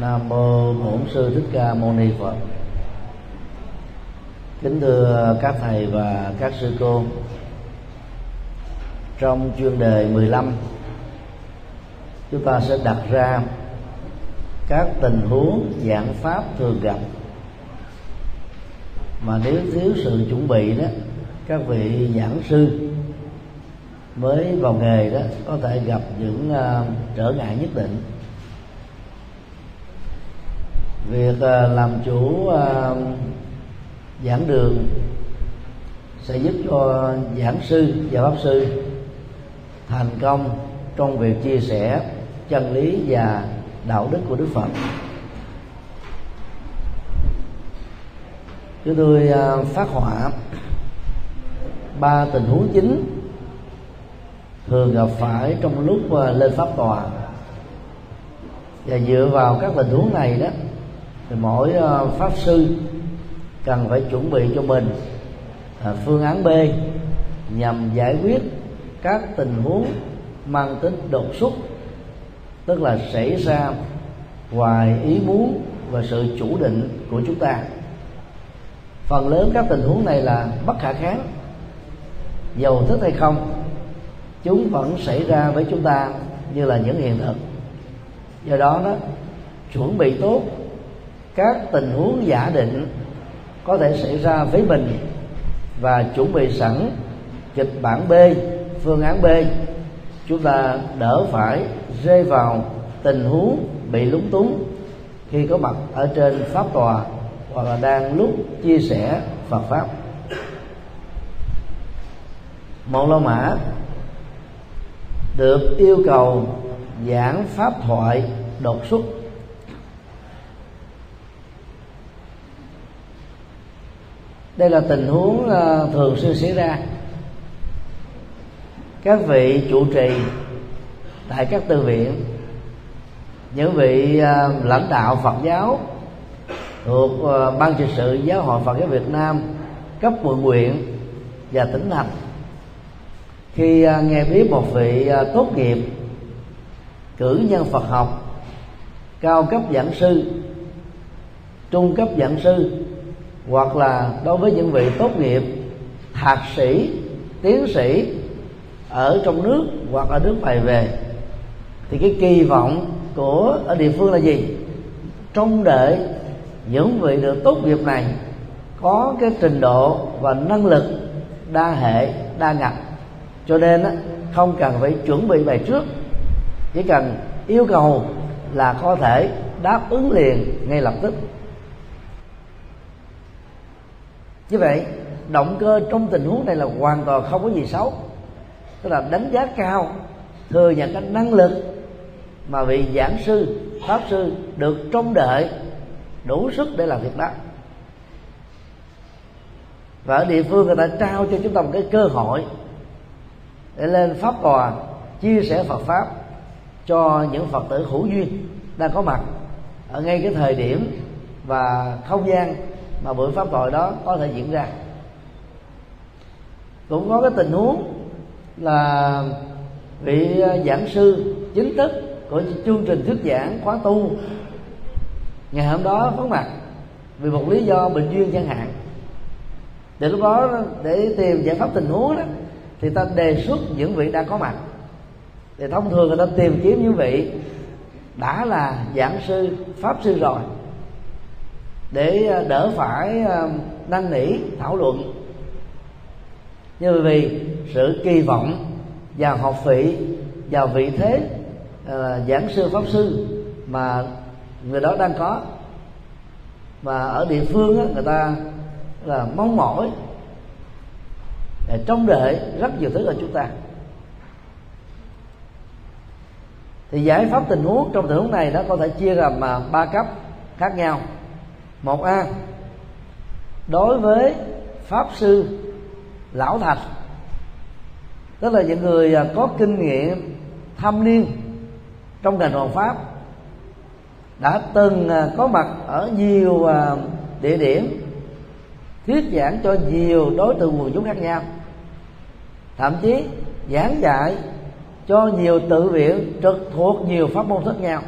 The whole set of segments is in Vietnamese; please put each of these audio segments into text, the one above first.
nam mô bổn sư thích ca mâu ni phật. Kính thưa các thầy và các sư cô. Trong chuyên đề 15 chúng ta sẽ đặt ra các tình huống giảng pháp thường gặp. Mà nếu thiếu sự chuẩn bị đó các vị giảng sư mới vào nghề đó có thể gặp những uh, trở ngại nhất định việc ờ, làm chủ ờ, giảng đường sẽ giúp cho giảng sư và pháp sư thành công trong việc chia sẻ chân lý và đạo đức của đức phật. Chúng tôi ờ, phát họa ba tình huống chính thường gặp phải trong lúc lên pháp tòa. Và dựa vào các tình huống này đó thì mỗi ờ, pháp sư cần phải chuẩn bị cho mình à, phương án B nhằm giải quyết các tình huống mang tính đột xuất, tức là xảy ra ngoài ý muốn và sự chủ định của chúng ta. Phần lớn các tình huống này là bất khả kháng, dầu thích hay không, chúng vẫn xảy ra với chúng ta như là những hiện thực. Do đó đó, chuẩn bị tốt các tình huống giả định có thể xảy ra với mình và chuẩn bị sẵn kịch bản B, phương án B. Chúng ta đỡ phải rơi vào tình huống bị lúng túng khi có mặt ở trên pháp tòa hoặc là đang lúc chia sẻ Phật pháp. Một la mã được yêu cầu giảng pháp thoại đột xuất. Đây là tình huống ờ, thường xuyên xảy ra. Các vị trụ trì tại các tư viện, những vị ờ, lãnh đạo Phật giáo thuộc ờ, ban trị sự giáo hội Phật giáo Việt Nam, cấp quận huyện và tỉnh thành. Khi nghe biết một vị tốt nghiệp cử nhân Phật học, cao cấp giảng sư, trung cấp giảng sư hoặc là đối với những vị tốt nghiệp thạc sĩ tiến sĩ ở trong nước hoặc ở nước ngoài về thì cái kỳ vọng của ở địa phương là gì? Trông đợi những vị được tốt nghiệp này có cái trình độ và năng lực đa hệ đa ngành. Cho nên á, không cần phải chuẩn bị bài trước chỉ cần yêu cầu là có thể đáp ứng liền ngay lập tức. Như vậy, động cơ trong tình huống này là hoàn toàn không có gì xấu. Tức là đánh giá cao, thừa nhận cái năng lực mà vị giảng sư, pháp sư được trông đợi, đủ sức để làm việc đó. Và ở địa phương người ta trao cho chúng ta một cái cơ hội để lên pháp tòa chia sẻ Phật pháp cho những Phật tử hữu duyên đang có mặt ở ngay cái thời điểm và không gian mà buổi pháp thoại đó có thể diễn ra. Cũng có cái tình huống là vị à, giảng sư chính thức của chương trình thuyết giảng khóa tu ngày hôm đó vắng mặt vì một lý do bệnh duyên chẳng hạn. Để lúc đó để tìm giải pháp tình huống đó, thì ta đề xuất những vị đang có mặt. Thì thông thường người ta tìm kiếm những vị đã là giảng sư, pháp sư rồi để ờ, đỡ phải ờ, năn nỉ thảo luận. Như vì sự kỳ vọng vào học vị vào vị thế uh, giảng sư pháp sư mà người đó đang có. Và ở địa phương á, người ta là mong mỏi. Để trông đợi rất nhiều thứ ở chúng ta. Thì giải pháp tình huống trong tình huống này nó có thể chia làm ba cấp khác nhau một a. Đối với pháp sư lão thạch, tức là những người à, có kinh nghiệm thâm niên trong ngành hoàn pháp, đã từng à, có mặt ở nhiều à, địa điểm thuyết giảng cho nhiều đối tượng quần chúng khác nhau. Thậm chí giảng dạy cho nhiều tự viện trực thuộc nhiều pháp môn khác nhau.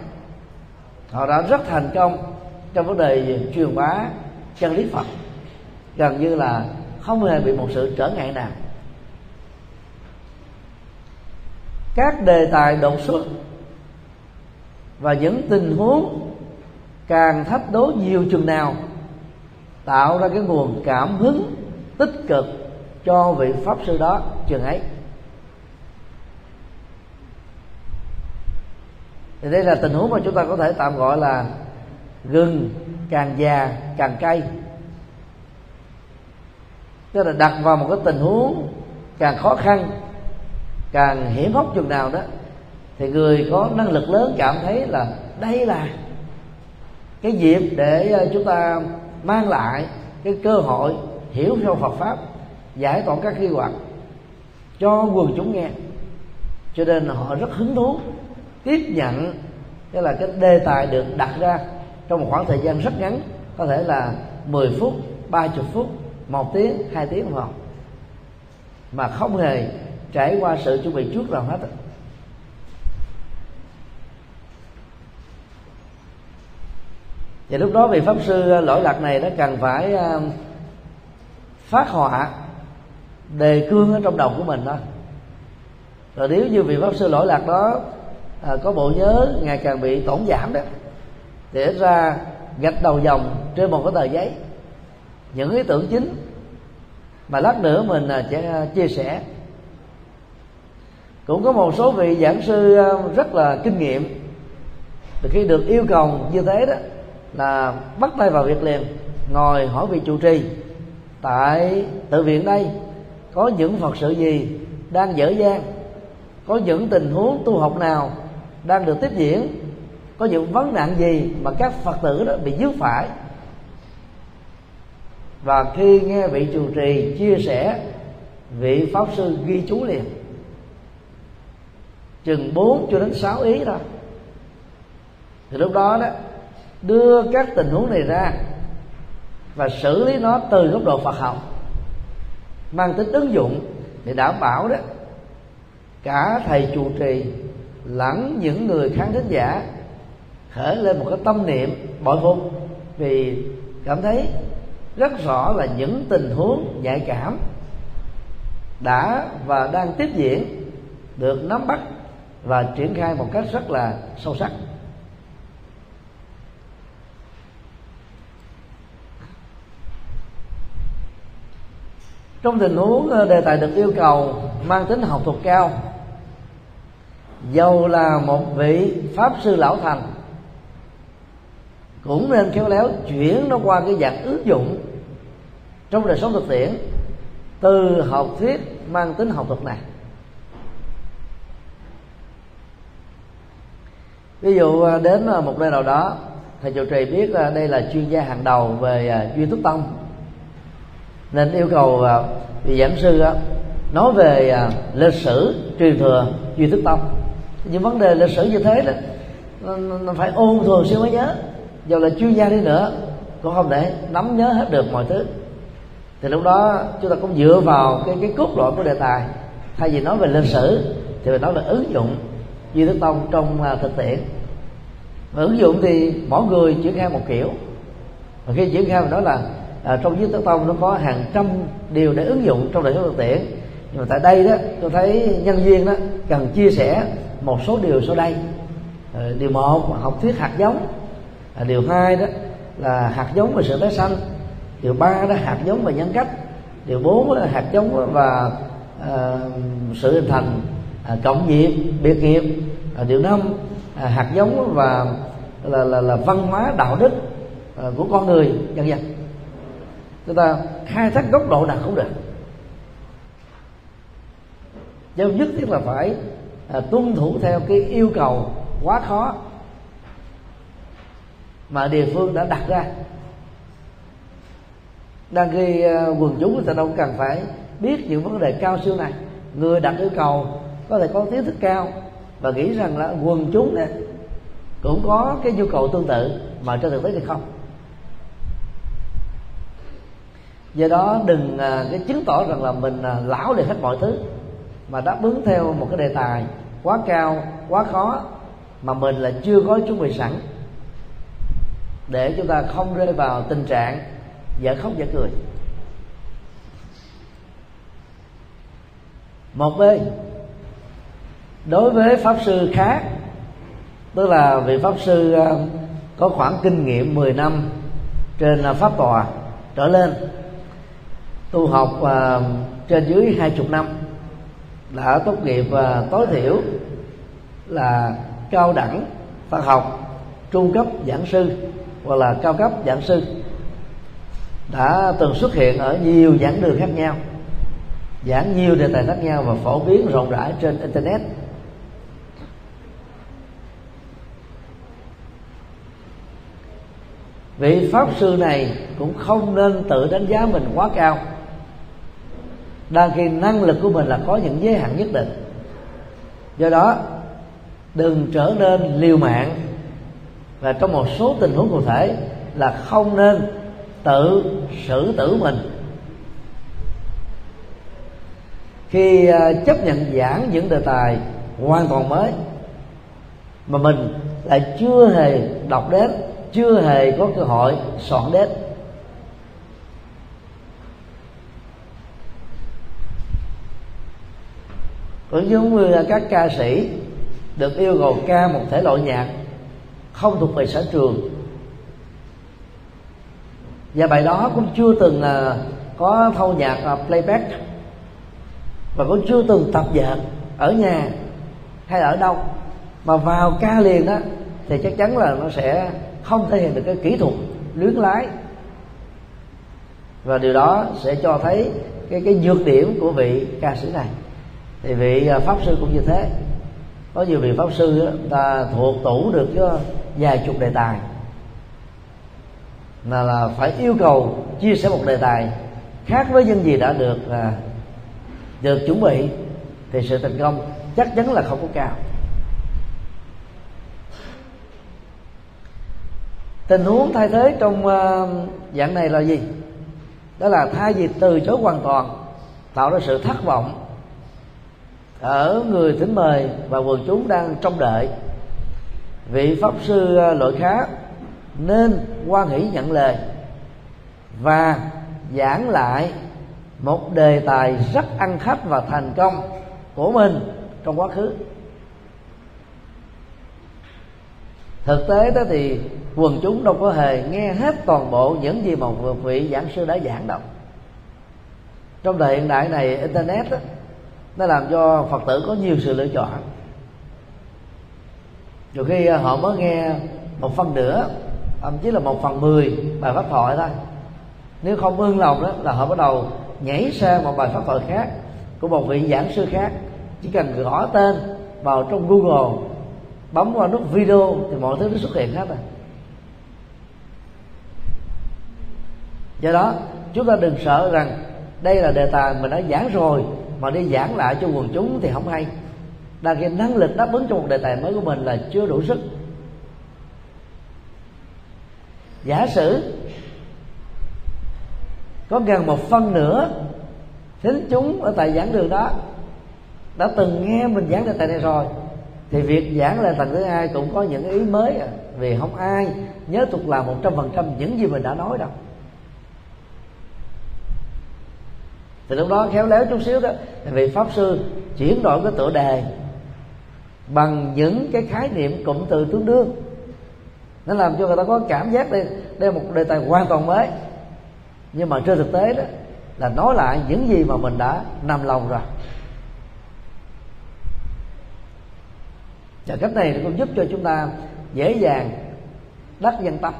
Họ đã rất thành công trong vấn đề truyền bá chân lý phật, gần như là không hề bị một sự trở ngại nào. Các đề tài đột xuất và những tình huống càng thách đố nhiều chừng nào tạo ra cái nguồn cảm hứng tích cực cho vị pháp sư đó chừng ấy. Thì đây là tình huống mà chúng ta có thể tạm gọi là gừng, càng già, càng cay. Tức là đặt vào một cái tình huống càng khó khăn, càng hiểm hóc chừng nào đó, thì người có năng lực lớn cảm thấy là đây là cái dịp để ờ, chúng ta mang lại cái cơ hội hiểu sâu Phật pháp, giải tỏa các nghi hoặc cho quần chúng nghe. Cho nên họ rất hứng thú tiếp nhận, tức là cái đề tài được đặt ra trong một khoảng thời gian rất ngắn có thể là 10 phút 30 phút một tiếng hai tiếng đồng hồ. Mà không hề trải qua sự chuẩn bị trước nào hết và lúc đó vị pháp sư ờ, lỗi lạc này nó cần phải ờ, phát họa đề cương ở trong đầu của mình thôi rồi nếu như vị pháp sư lỗi lạc đó à, có bộ nhớ ngày càng bị tổn giảm đó để ra gạch đầu dòng trên một cái tờ giấy. Những ý tưởng chính mà lát nữa mình à, sẽ à, chia sẻ. Cũng có một số vị giảng sư à, rất là kinh nghiệm. Thì khi được yêu cầu như thế đó, là bắt tay vào việc liền, ngồi hỏi vị trụ trì, tại tự viện đây, có những phật sự gì đang dở dang? Có những tình huống tu học nào đang được tiếp diễn? Có những vấn nạn gì mà các phật tử đó bị dứt phải? Và khi nghe vị trụ trì chia sẻ, vị pháp sư ghi chú liền. Chừng 4 cho đến 6 ý thôi thì lúc đó đó, đưa các tình huống này ra và xử lý nó từ góc độ Phật học, mang tính ứng dụng để đảm bảo đó, cả thầy trụ trì lẫn những người khán thính giả khởi lên một cái tâm niệm bội phục. Vì cảm thấy rất rõ là những tình huống nhạy cảm đã và đang tiếp diễn, được nắm bắt và triển khai một cách rất là sâu sắc. Trong tình huống ờ, đề tài được yêu cầu mang tính học thuật cao dầu là một vị pháp sư lão thành cũng nên khéo léo chuyển nó qua cái dạng ứng dụng trong đời sống thực tiễn từ học thuyết mang tính học thuật này. Ví dụ à, đến à, một nơi nào đó, thầy trụ trì biết à, đây là chuyên gia hàng đầu về duy thức tông nên yêu cầu vị giảng sư nói về lịch sử truyền thừa duy thức tông những vấn đề lịch sử như thế đó nó phải ôn thường xuyên mới nhớ dù là chuyên gia đi nữa cũng không thể nắm nhớ hết được mọi thứ. Thì lúc đó chúng ta cũng dựa vào cái cái cốt lõi của đề tài. Thay vì nói về lịch sử thì phải nói về ứng dụng duy đức tông trong à, thực tiễn. Và ứng dụng thì mỗi người triển khai một kiểu. Và khi triển khai mình nói là à, trong dưới tứ tông nó có hàng trăm điều để ứng dụng trong đời sống thực tiễn. Nhưng mà tại đây đó tôi thấy nhân viên đó cần chia sẻ một số điều sau đây. Ờ, điều một học thuyết hạt giống à, điều hai đó là hạt giống và sự tái sanh. Điều ba đó hạt giống và nhân cách. Điều bốn là hạt giống và à, sự hình thành à, cộng nghiệp biệt nghiệp. À, điều năm à, hạt giống và là, là là văn hóa đạo đức à, của con người dân dân chúng ta khai thác góc độ nào cũng được. Chứ nhất thiết là phải à, tuân thủ theo cái yêu cầu quá khó mà địa phương đã đặt ra. Đang khi ờ, quần chúng người ta đâu cần phải biết những vấn đề cao siêu này. Người đặt yêu cầu có thể có kiến thức cao và nghĩ rằng là quần chúng này cũng có cái nhu cầu tương tự mà trên thực tế thì không. Do đó đừng ờ, cái chứng tỏ rằng là mình ờ, lão được hết mọi thứ mà đáp ứng theo một cái đề tài quá cao, quá khó mà mình là chưa có chuẩn bị sẵn để chúng ta không rơi vào tình trạng dở khóc dở cười. Một bên, đối với pháp sư khác, tức là vị pháp sư ờ, có khoảng kinh nghiệm 10 năm trên ờ, pháp tòa trở lên, tu học ờ, trên dưới hai chục năm, đã tốt nghiệp tối thiểu là cao đẳng Phật học, trung cấp giảng sư hoặc là cao cấp giảng sư, đã từng xuất hiện ở nhiều giảng đường khác nhau, giảng nhiều đề tài khác nhau và phổ biến rộng rãi trên internet. Vị pháp sư này cũng không nên tự đánh giá mình quá cao, đang khi năng lực của mình là có những giới hạn nhất định. Do đó, đừng trở nên liều mạng và trong một số tình huống cụ thể là không nên tự xử tử mình. Khi à, chấp nhận giảng những đề tài hoàn toàn mới mà mình lại chưa hề đọc đến, chưa hề có cơ hội soạn đến. Cũng giống như là các ca sĩ được yêu cầu ca một thể loại nhạc không thuộc về sở trường. Và bài đó cũng chưa từng là có thâu nhạc à, playback. Và cũng chưa từng tập dượt ở nhà hay ở đâu. Mà vào ca liền đó thì chắc chắn là nó sẽ không thể hiện được cái kỹ thuật luyến lái. Và điều đó sẽ cho thấy cái cái nhược điểm của vị ca sĩ này. Thì vị à, pháp sư cũng như thế. Có nhiều vị pháp sư đó, ta thuộc tủ được chứ vài chục đề tài. Là là phải yêu cầu chia sẻ một đề tài khác với những gì đã được à, được chuẩn bị thì sự thành công chắc chắn là không có cao. Tình huống thay thế trong uh, dạng này là gì? Đó là thay vì từ chối hoàn toàn tạo ra sự thất vọng ở người thính mời và quần chúng đang trông đợi vị pháp sư à, uh, loại khá nên quan hỷ nhận lời và giảng lại một đề tài rất ăn khách và thành công của mình trong quá khứ. Thực tế đó thì quần chúng đâu có hề nghe hết toàn bộ những gì mà vị giảng sư đã giảng đâu. Trong thời hiện đại này internet đó, nó làm cho phật tử có nhiều sự lựa chọn nhiều khi à, họ mới nghe một phần nữa, thậm chí là một phần mười bài pháp thoại thôi. Nếu không ương lòng đó, là họ bắt đầu nhảy sang một bài pháp thoại khác của một vị giảng sư khác. Chỉ cần gõ tên vào trong google, bấm vào nút video thì mọi thứ nó xuất hiện hết rồi. Do đó, chúng ta đừng sợ rằng đây là đề tài mình đã giảng rồi, mà đi giảng lại cho quần chúng thì không hay đang khi năng lực đáp ứng cho một đề tài mới của mình là chưa đủ sức giả sử, có gần một phân nữa thính chúng ở tại giảng đường đó đã từng nghe mình giảng đề tài này rồi, thì việc giảng lại lần thứ hai cũng có những ý mới à. vì không ai nhớ tục là một trăm phần trăm những gì mình đã nói đâu thì lúc đó khéo léo chút xíu đó thì vị pháp sư chuyển đổi cái tựa đề bằng những cái khái niệm cụm từ tương đương. Nó làm cho người ta có cảm giác đây đây là một đề tài hoàn toàn mới. Nhưng mà trên thực tế đó, là nói lại những gì mà mình đã nằm lòng rồi. Và cách này cũng giúp cho chúng ta dễ dàng đắc dân tâm.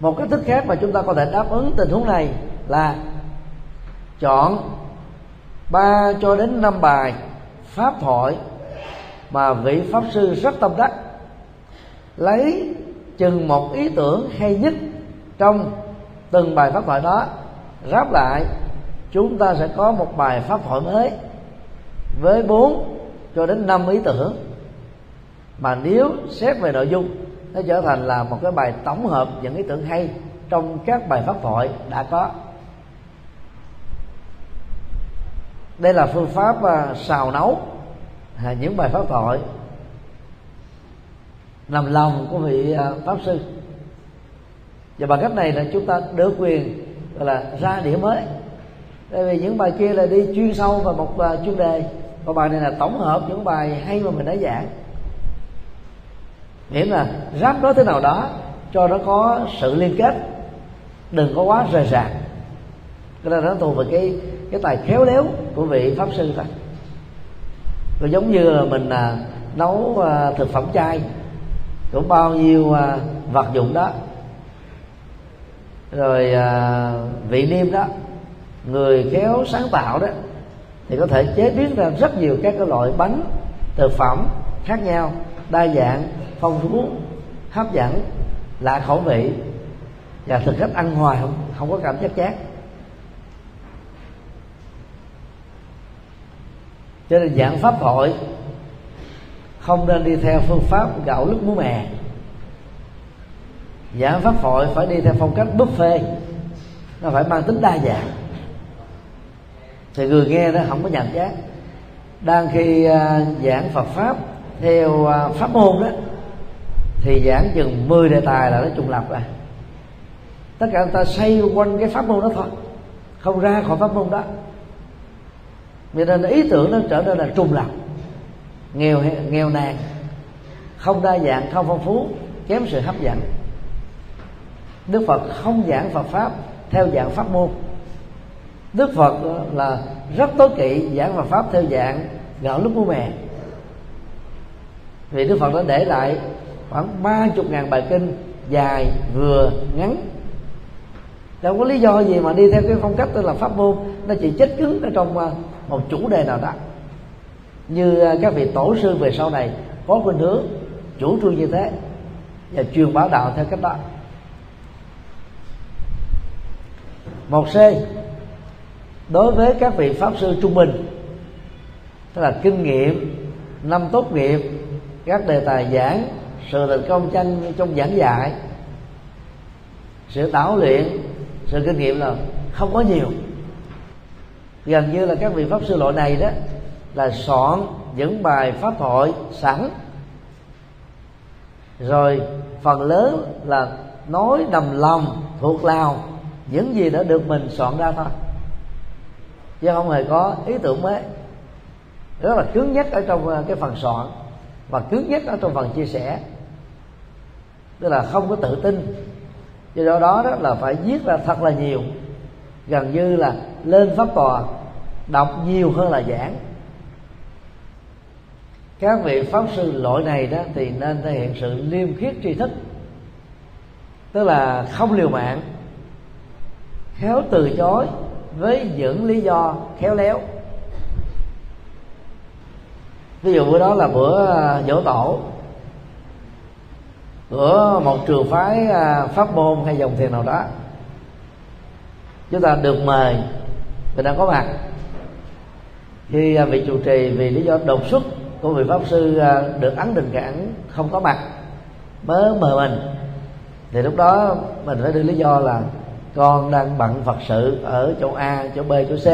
Một cách thức khác mà chúng ta có thể đáp ứng tình huống này là chọn ba cho đến năm bài, pháp thoại mà vị pháp sư rất tâm đắc. Lấy chừng một ý tưởng hay nhất trong từng bài pháp thoại đó ráp lại, chúng ta sẽ có một bài pháp thoại mới. Với bốn cho đến năm ý tưởng. Mà nếu xét về nội dung, nó trở thành là một cái bài tổng hợp những ý tưởng hay trong các bài pháp thoại đã có. Đây là phương pháp à, xào nấu. À, những bài pháp thoại nằm lòng của vị à, pháp sư. Và bằng cách này là chúng ta đỡ quyền, gọi là, ra điểm mới. Tại vì những bài kia là đi chuyên sâu vào một chuyên đề. Còn bài này là tổng hợp những bài hay mà mình đã giảng. Nghĩa là ráp nó thế nào đó cho nó có sự liên kết. Đừng có quá rời rạc. Cái đó nó thuộc về cái cái tài khéo léo của vị pháp sư thôi. Và giống như là mình à, nấu à, thực phẩm chay cũng bao nhiêu à, vật dụng đó. Rồi à, vị niêm đó người khéo sáng tạo đó thì có thể chế biến ra rất nhiều các cái loại bánh thực phẩm khác nhau đa dạng phong phú hấp dẫn lạ khẩu vị. Và thực khách ăn hoài không không có cảm giác chát cho nên giảng pháp hội, không nên đi theo phương pháp gạo lứt muối mè. Giảng pháp hội phải đi theo phong cách buffet, nó phải mang tính đa dạng. Thì người nghe nó không có nhàm chán. Đang khi à, giảng Phật pháp theo à, pháp môn đó, thì giảng chừng 10 đề tài là nó trùng lập rồi. Tất cả người ta xoay quanh cái pháp môn đó thôi, không ra khỏi pháp môn đó vì nên ý tưởng nó trở nên là trùng lập. Nghèo nghèo nàn, không đa dạng, không phong phú, kém sự hấp dẫn. Đức phật không giảng phật pháp theo dạng pháp môn. Đức phật là rất tối kỵ, giảng phật pháp theo dạng gạo lúc mua mè vì đức phật đã để lại khoảng ba chục ngàn bài kinh dài, vừa, ngắn. Đâu có lý do gì mà đi theo cái phong cách tên là pháp môn. Nó chỉ chết cứng ở trong à, một chủ đề nào đó. Như à, các vị tổ sư về sau này có khuynh hướng chủ trương như thế và truyền bảo đạo theo cách đó. Một c, đối với các vị pháp sư trung bình, tức là kinh nghiệm, năm tốt nghiệp, các đề tài giảng, sự thành công tranh trong giảng dạy, sự tảo luyện, sự kinh nghiệm là không có nhiều gần như là các vị pháp sư loại này đó là soạn những bài pháp hội sẵn. Rồi phần lớn là nói nằm lòng thuộc lòng những gì đã được mình soạn ra thôi. Chứ không hề có ý tưởng mới. Rất là cứng nhất ở trong ờ, cái phần soạn và cứng nhất ở trong phần chia sẻ. Tức là không có tự tin. Do đó đó, đó là phải viết ra thật là nhiều. Gần như là lên pháp tòa, đọc nhiều hơn là giảng. Các vị pháp sư loại này đó thì nên thể hiện sự liêm khiết tri thức, tức là không liều mạng, khéo từ chối với những lý do khéo léo. Ví dụ bữa đó là bữa à, dỗ tổ của một trường phái à, pháp môn hay dòng thiền nào đó, chúng ta được mời thì đang có mặt. Khi à, vị trụ trì vì lý do đột xuất của vị pháp sư à, được ấn định cản không có mặt mới mời mình thì lúc đó mình phải đưa lý do là con đang bận phật sự ở chỗ a chỗ b chỗ c.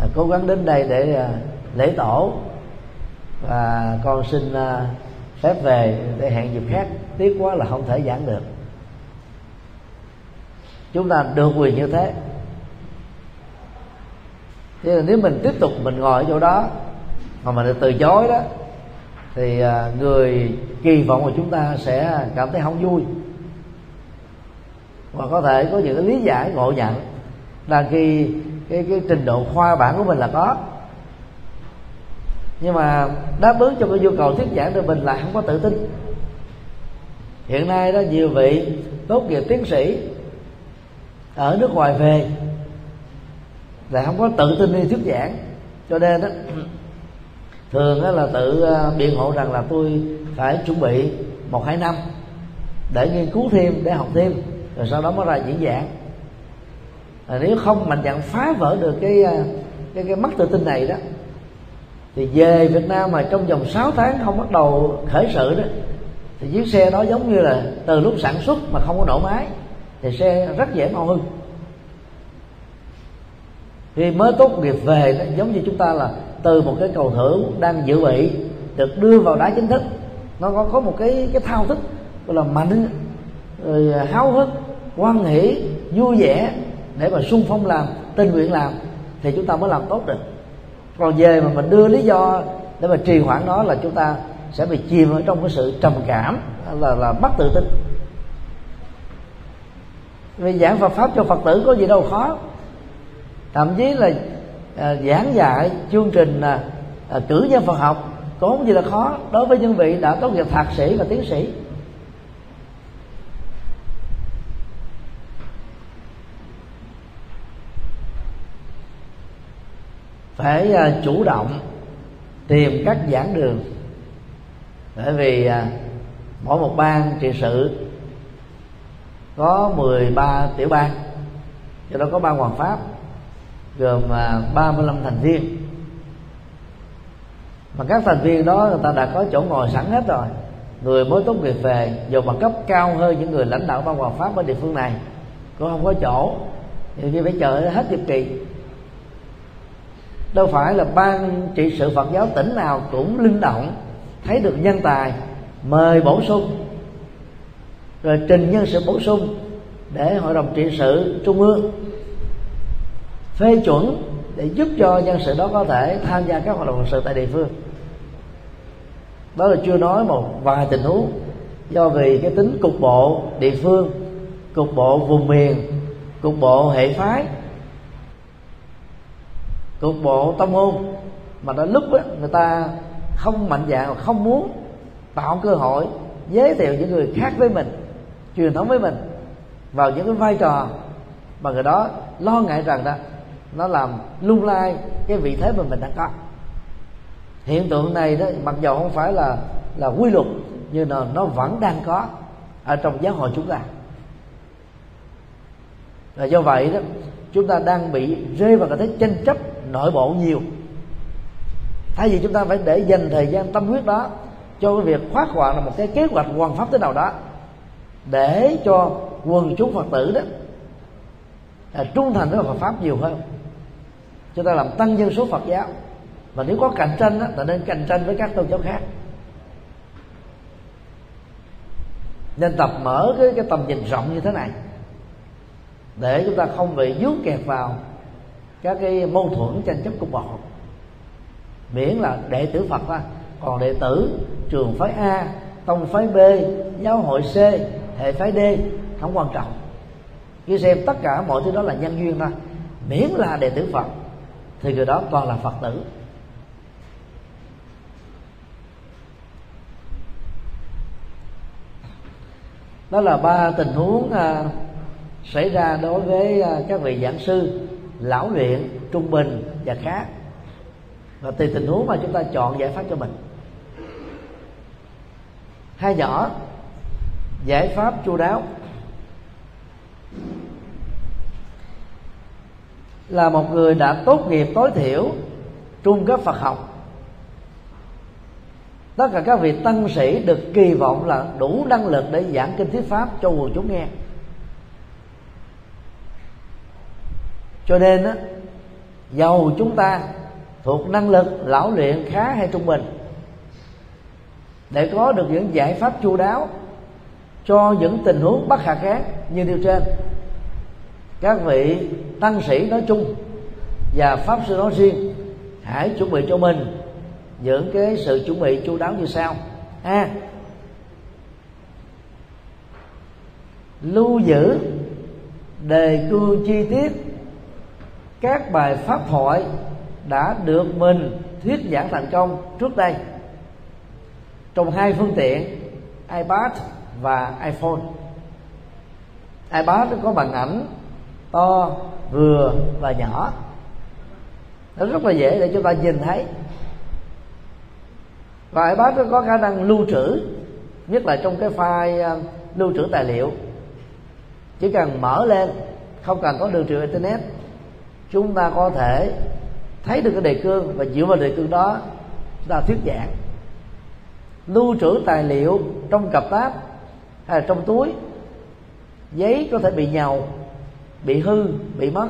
À, cố gắng đến đây để à, lễ tổ. Và con xin à, phép về để hẹn dịp khác. Tiếc quá là không thể giảng được. Chúng ta được quyền như thế nhưng là nếu mình tiếp tục mình ngồi ở chỗ đó mà mình từ chối đó thì à, người kỳ vọng của chúng ta sẽ cảm thấy không vui. Và có thể có những cái lý giải ngộ nhận là khi cái, cái trình độ khoa bản của mình là có. Nhưng mà đáp ứng cho cái nhu cầu thuyết giảng của mình là không có tự tin. Hiện nay đó nhiều vị tốt nghiệp tiến sĩ ở nước ngoài về là không có tự tin đi thuyết giảng. Cho nên đó thường đó là tự à, biện hộ rằng là tôi phải chuẩn bị một hai năm để nghiên cứu thêm để học thêm rồi sau đó mới ra diễn giảng. À, nếu không mạnh dạn phá vỡ được cái à, cái cái mất tự tin này đó thì về Việt Nam mà trong vòng 6 tháng không bắt đầu khởi sự đó thì chiếc xe đó giống như là từ lúc sản xuất mà không có nổ máy thì xe rất dễ mau hư khi mới tốt nghiệp về đó, giống như chúng ta là từ một cái cầu thủ đang dự bị được đưa vào đá chính thức. Nó có có một cái cái thao thức gọi là mạnh rồi háo hức quan hỷ vui vẻ để mà sung phong làm tình nguyện làm thì chúng ta mới làm tốt được. Còn về mà mình đưa lý do để mà trì hoãn nó là chúng ta sẽ bị chìm ở trong cái sự trầm cảm là là mất tự tin. Vì giảng Phật pháp cho Phật tử có gì đâu khó thậm chí là à, giảng dạy chương trình à, à, cử nhân Phật học có gì là khó. Đối với những vị đã tốt nghiệp thạc sĩ và tiến sĩ. Phải à, chủ động tìm các giảng đường. Bởi vì à, mỗi một ban trị sự có 13 tiểu ban cho đó có ban hoàng pháp gồm 35 thành viên. Mà các thành viên đó người ta đã có chỗ ngồi sẵn hết rồi. Người mới tốt nghiệp về, dù bằng cấp cao hơn những người lãnh đạo ban hoàng pháp ở địa phương này, cũng không có chỗ. Thì phải chờ hết nhiệm kỳ. Đâu phải là ban trị sự phật giáo tỉnh nào cũng linh động, thấy được nhân tài, mời bổ sung. Rồi trình nhân sự bổ sung để hội đồng trị sự trung ương phê chuẩn để giúp cho nhân sự đó có thể tham gia các hoạt động sự tại địa phương. Đó là chưa nói một vài tình huống do vì cái tính cục bộ địa phương cục bộ vùng miền cục bộ hệ phái cục bộ tông môn mà đã lúc đó, người ta không mạnh dạng không muốn tạo cơ hội giới thiệu những người khác với mình truyền thống với mình vào những cái vai trò mà người đó lo ngại rằng đó nó làm lung lay cái vị thế mà mình đang có. Hiện tượng này đó, mặc dù không phải là là quy luật, nhưng mà nó vẫn đang có ở trong giáo hội chúng ta. Và do vậy đó, chúng ta đang bị rơi vào cái thế tranh chấp nội bộ nhiều. Thay vì chúng ta phải để dành thời gian tâm huyết đó cho cái việc khoác hoạt là một cái kế hoạch hoàn pháp thế nào đó, để cho quần chúng phật tử đó là trung thành với Phật pháp nhiều hơn chúng ta làm tăng dân số Phật giáo. Và nếu có cạnh tranh đó, là nên cạnh tranh với các tôn giáo khác. Nên tập mở cái, cái tầm nhìn rộng như thế này. Để chúng ta không bị dướng kẹt vào các cái mâu thuẫn tranh chấp cục bộ miễn là đệ tử phật thôi. Còn đệ tử trường phái a tông phái b giáo hội c hệ phái d không quan trọng. Cứ xem tất cả mọi thứ đó là nhân duyên thôi. Miễn là đệ tử phật thì người đó còn là phật tử. Đó là ba tình huống à, xảy ra đối với à, các vị giảng sư lão luyện trung bình và khác. Và tùy tình huống mà chúng ta chọn giải pháp cho mình. Hai nhỏ giải pháp chu đáo. Là một người đã tốt nghiệp tối thiểu trung cấp Phật học. Tất cả các vị tăng sĩ được kỳ vọng là đủ năng lực để giảng kinh thuyết pháp cho quần chúng nghe. Cho nên á dầu chúng ta thuộc năng lực lão luyện khá hay trung bình. Để có được những giải pháp chu đáo cho những tình huống bất khả kháng như nêu trên các vị tăng sĩ nói chung và pháp sư nói riêng, hãy chuẩn bị cho mình những cái sự chuẩn bị chu đáo như sau. A lưu giữ, đề cương chi tiết, các bài pháp thoại đã được mình thuyết giảng thành công trước đây. Trong hai phương tiện, iPad và iPhone. iPad có màn ảnh to, vừa và nhỏ. Nó rất là dễ để chúng ta nhìn thấy. Và iPad nó có khả năng lưu trữ, nhất là trong cái file ờ, lưu trữ tài liệu. Chỉ cần mở lên, không cần có đường truyền internet, chúng ta có thể thấy được cái đề cương và dựa vào đề cương đó, chúng ta thuyết giảng. Lưu trữ tài liệu trong cặp táp hay là trong túi, giấy có thể bị nhầu bị hư bị mất.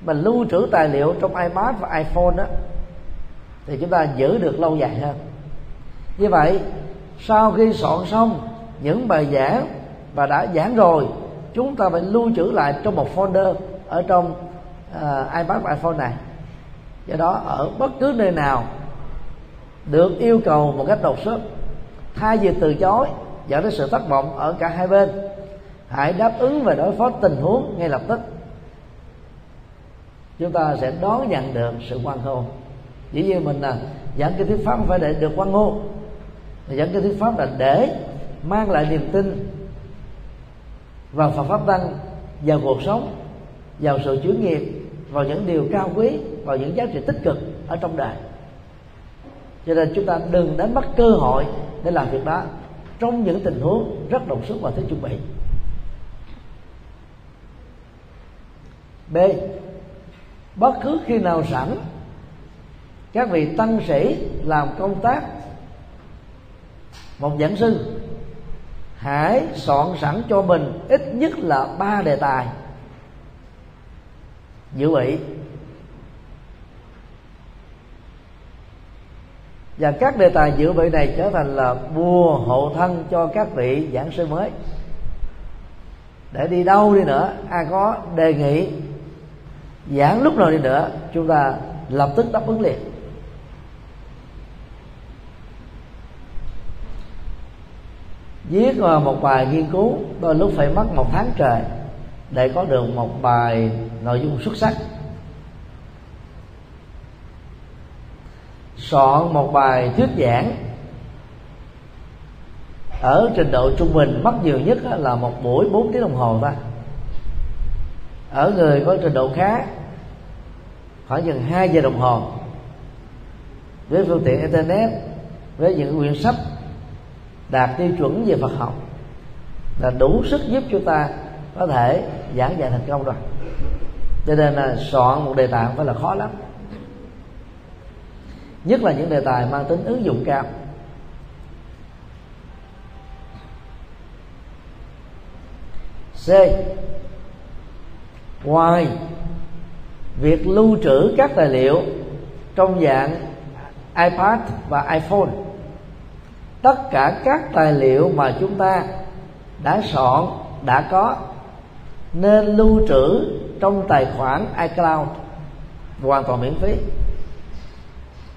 Mà lưu trữ tài liệu trong ipad và iphone đó thì chúng ta giữ được lâu dài hơn. Như vậy sau khi soạn xong những bài giảng và đã giảng rồi chúng ta phải lưu trữ lại trong một folder ở trong uh, iPad và iPhone này. Do đó ở bất cứ nơi nào được yêu cầu một cách đột xuất thay vì từ chối dẫn đến sự thất vọng ở cả hai bên hãy đáp ứng và đối phó tình huống ngay lập tức. Chúng ta sẽ đón nhận được sự quan hô dĩ nhiên mình là giảng cái thuyết pháp phải để được quan hô giảng cái thuyết pháp là để mang lại niềm tin vào Phật pháp tăng, vào cuộc sống, vào sự chuyển nghiệp, vào những điều cao quý, vào những giá trị tích cực ở trong đời. Cho nên chúng ta đừng đánh mất cơ hội để làm việc đó trong những tình huống rất đột xuất và thiếu chuẩn bị. B. Bất cứ khi nào sẵn các vị tăng sĩ làm công tác. Một giảng sư, hãy soạn sẵn cho mình ít nhất là ba đề tài. Dự bị và các đề tài dự bị này trở thành là bùa hộ thân cho các vị giảng sư mới. Để đi đâu đi nữa, ai có đề nghị giảng lúc nào đi nữa, chúng ta lập tức đáp ứng liền. Viết một bài nghiên cứu đôi lúc phải mất một tháng trời để có được một bài nội dung xuất sắc. Soạn một bài thuyết giảng ở trình độ trung bình, mất nhiều nhất là một buổi 4 tiếng đồng hồ thôi ở người có trình độ khác, khoảng chừng 2 giờ đồng hồ, với phương tiện internet, với những quyển sách đạt tiêu chuẩn về Phật học, là đủ sức giúp chúng ta có thể giảng dạy thành công rồi. Cho nên là soạn một đề tài phải là khó lắm. Nhất là những đề tài mang tính ứng dụng cao. C ngoài việc lưu trữ các tài liệu trong dạng iPad và iPhone, tất cả các tài liệu mà chúng ta đã soạn đã có nên lưu trữ trong tài khoản iCloud hoàn toàn miễn phí.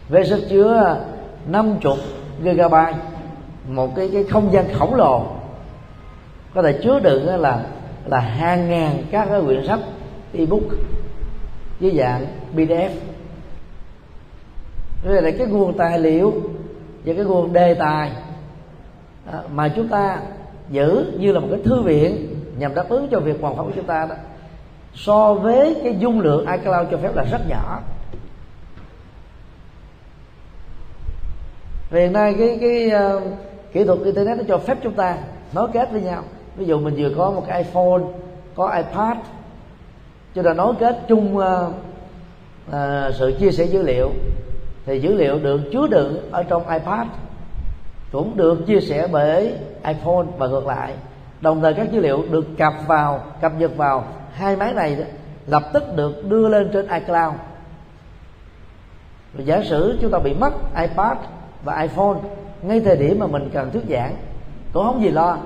Với sức chứa 50 GB một cái cái không gian khổng lồ, có thể chứa đựng là là hàng ngàn các cái quyển sách ebook với dạng PDF. Đây là cái nguồn tài liệu và cái nguồn đề tài à, mà chúng ta giữ như là một cái thư viện nhằm đáp ứng cho việc hoàn pháp của chúng ta đó. So với cái dung lượng iCloud cho phép là rất nhỏ. Vì hiện nay cái cái uh, kỹ thuật internet nó cho phép chúng ta nối kết với nhau. Ví dụ mình vừa có một cái iphone có ipad chúng ta nối kết chung uh, uh, sự chia sẻ dữ liệu thì dữ liệu được chứa đựng ở trong ipad cũng được chia sẻ bởi iphone và ngược lại. Đồng thời các dữ liệu được cập vào cập nhật vào hai máy này lập tức được đưa lên trên iCloud. Giả sử chúng ta bị mất iPad và iPhone ngay thời điểm mà mình cần thuyết giảng cũng không gì lo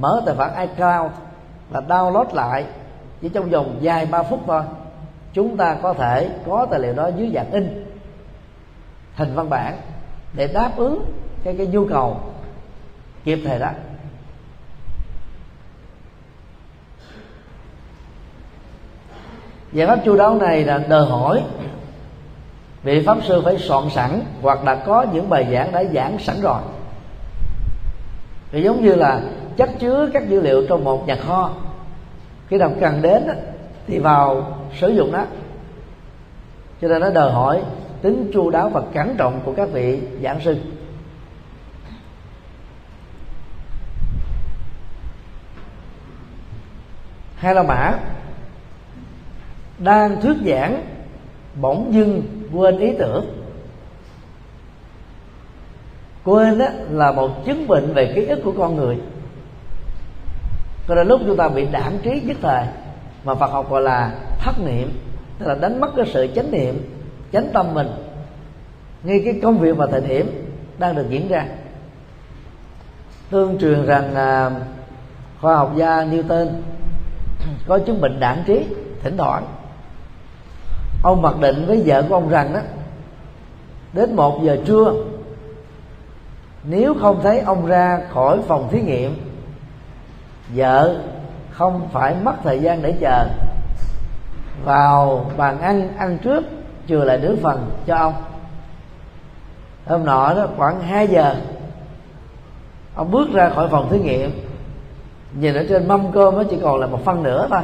mở tài khoản iCloud và download lại chỉ trong vòng dài ba phút thôi, chúng ta có thể có tài liệu đó dưới dạng in, hình văn bản để đáp ứng cái cái nhu cầu kịp thời đó. Giải pháp chu đáo này là đòi hỏi vị pháp sư phải soạn sẵn hoặc là có những bài giảng đã giảng sẵn rồi. Thì giống như là chất chứa các dữ liệu trong một nhà kho khi nào cần đến thì vào sử dụng đó cho nên nó đòi hỏi tính chu đáo và cẩn trọng của các vị giảng sư. Hai la mã đang thuyết giảng bỗng dưng quên ý tưởng. Quên đó là một chứng bệnh về ký ức của con người cho nên lúc chúng ta bị đảng trí nhất thời mà Phật học gọi là thất niệm tức là đánh mất cái sự chánh niệm chánh tâm mình. Ngay cái công việc và thời điểm đang được diễn ra. Tương truyền rằng à, khoa học gia Newton có chứng bệnh đảng trí thỉnh thoảng. Ông mặc định với vợ của ông rằng đó đến một giờ trưa nếu không thấy ông ra khỏi phòng thí nghiệm vợ không phải mất thời gian để chờ. Vào bàn ăn ăn trước, chừa lại nửa phần cho ông. Hôm nọ đó, khoảng 2 giờ, ông bước ra khỏi phòng thí nghiệm. Nhìn ở trên mâm cơm nó chỉ còn là một phân nữa thôi.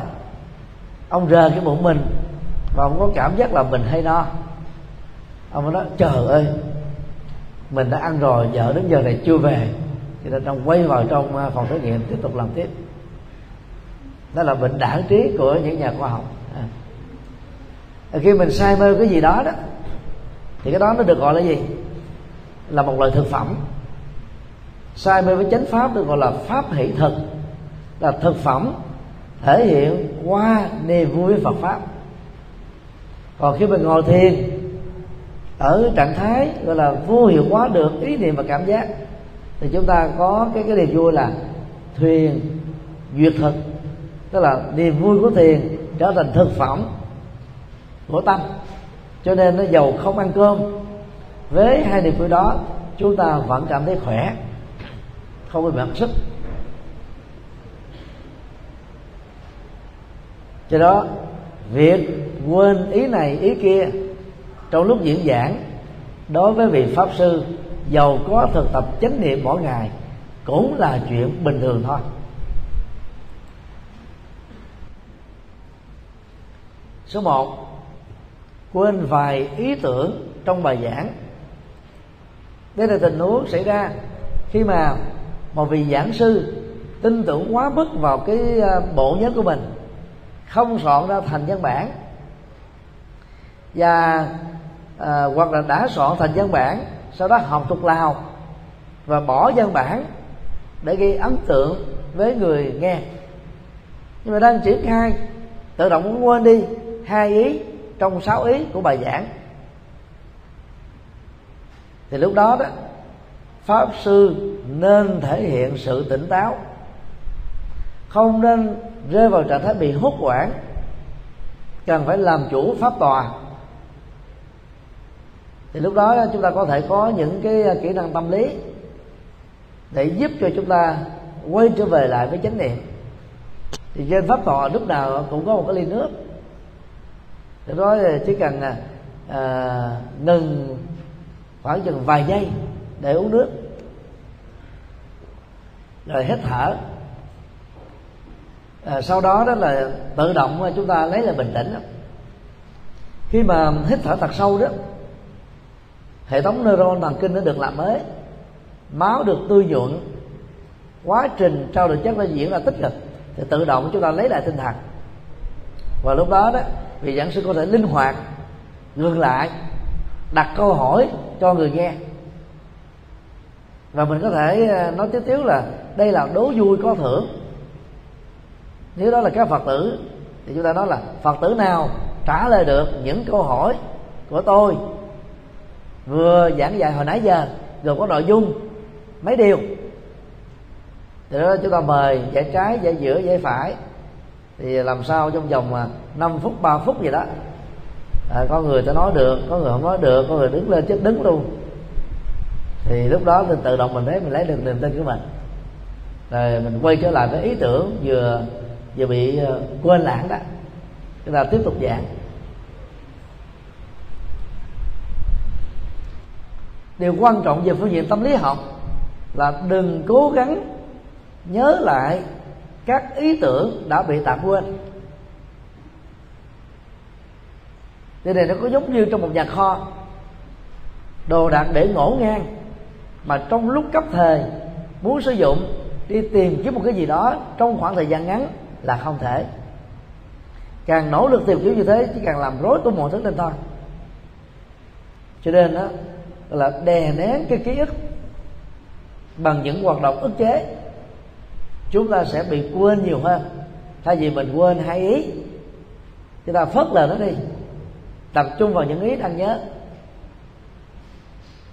Ông rờ cái bụng mình và ông có cảm giác là mình hay no. Ông nói, trời ơi, mình đã ăn rồi, vợ đến giờ này chưa về cho nên ông quay vào trong à, phòng thí nghiệm, tiếp tục làm tiếp. Đó là bệnh đảng trí của những nhà khoa học. À. khi mình say mê cái gì đó đó, thì cái đó nó được gọi là gì? Là một loại thực phẩm. Sai mê với chánh pháp được gọi là pháp hỷ thực. Là thực phẩm thể hiện qua niềm vui với Phật pháp. Còn khi mình ngồi thiền, ở trạng thái gọi là vô hiệu hóa được ý niệm và cảm giác thì chúng ta có cái cái niềm vui là thuyền duyệt thực. Tức là niềm vui của thiền trở thành thực phẩm của tâm. Cho nên nó giàu không ăn cơm. Với hai niềm vui đó, chúng ta vẫn cảm thấy khỏe, không bị mất sức. Cho đó, việc quên ý này ý kia trong lúc diễn giảng đối với vị pháp sư giàu có thực tập chánh niệm mỗi ngày cũng là chuyện bình thường thôi. Số một quên vài ý tưởng trong bài giảng. Đây là tình huống xảy ra khi mà một vị giảng sư tin tưởng quá mức vào cái à, bộ nhớ của mình không soạn ra thành văn bản. Và à, hoặc là đã soạn thành văn bản sau đó học thuộc lào và bỏ văn bản để gây ấn tượng với người nghe. Nhưng mà đang triển khai tự động muốn quên đi hai ý trong sáu ý của bài giảng. Thì lúc đó đó, pháp sư nên thể hiện sự tỉnh táo, không nên rơi vào trạng thái bị hốt hoảng, cần phải làm chủ pháp tòa thì lúc đó chúng ta có thể có những cái à, kỹ năng tâm lý để giúp cho chúng ta quay trở về lại với chánh niệm. Thì trên pháp thọ lúc nào cũng có một cái ly nước. Để đó chỉ cần à, à, ngừng khoảng chừng vài giây để uống nước. Rồi hít thở. À, sau đó đó là tự động chúng ta lấy lại bình tĩnh. Khi mà hít thở thật sâu đó hệ thống neuron thần kinh nó được làm mới. Máu được tươi nhuận. Quá trình trao đổi chất nó diễn ra tích cực. Thì tự động chúng ta lấy lại tinh thần. Và lúc đó đó, vị giảng sư có thể linh hoạt, ngược lại, đặt câu hỏi cho người nghe. Và mình có thể ờ, nói tiếp tiếu là đây là đố vui có thưởng. Nếu đó là các phật tử, thì chúng ta nói là phật tử nào trả lời được những câu hỏi của tôi? Vừa giảng dạy hồi nãy giờ gồm có nội dung mấy điều. Thì đó chúng ta mời giải trái giải giữa giải phải. Thì làm sao trong vòng à, 5 phút 3 phút gì đó. À, có người ta nói được có người không nói được có người đứng lên chết đứng luôn. Thì lúc đó thì tự động mình thấy mình lấy được niềm tin của mình. Rồi mình quay trở lại với ý tưởng vừa vừa bị à, quên lãng đó. Chúng ta tiếp tục giảng. Điều quan trọng về phương diện tâm lý học là đừng cố gắng nhớ lại các ý tưởng đã bị tạm quên. Điều này nó có giống như trong một nhà kho, đồ đạc để ngổn ngang, mà trong lúc cấp thời muốn sử dụng, đi tìm kiếm một cái gì đó trong khoảng thời gian ngắn là không thể. Càng nỗ lực tìm kiếm như thế, chỉ càng làm rối tung mọi thứ lên thôi. Cho nên đó là đè nén cái ký ức bằng những hoạt động ức chế. Chúng ta sẽ bị quên nhiều hơn. Thay vì mình quên hai ý, chúng ta phớt lờ nó đi. Tập trung vào những ý đang nhớ.